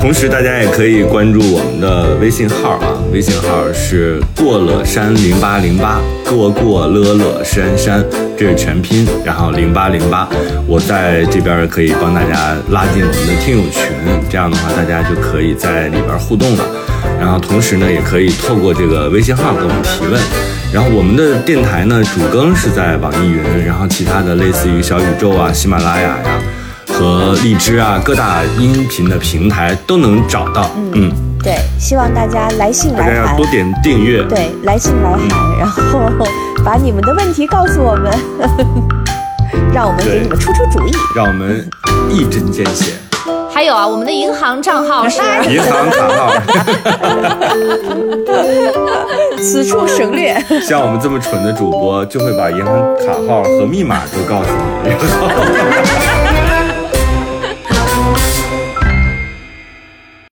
同时，大家也可以关注我们的微信号啊，微信号是过了山零八零八，过过乐乐山山，这是全拼，然后零八零八，我在这边可以帮大家拉进我们的听友群，这样的话大家就可以在里边互动了。然后同时呢，也可以透过这个微信号给我们提问。然后我们的电台呢，主更是在网易云，然后其他的类似于小宇宙啊、喜马拉雅呀。和荔枝啊，各大音频的平台都能找到。嗯，对，希望大家来信来函要多。点订阅。对，来信来函，然后 把你们的问题告诉我们，让我们给你们出出主意。让我们一针见血。还有啊，我们的银行账号是银行卡号，此处省略。像我们这么蠢的主播，就会把银行卡号和密码都告诉你，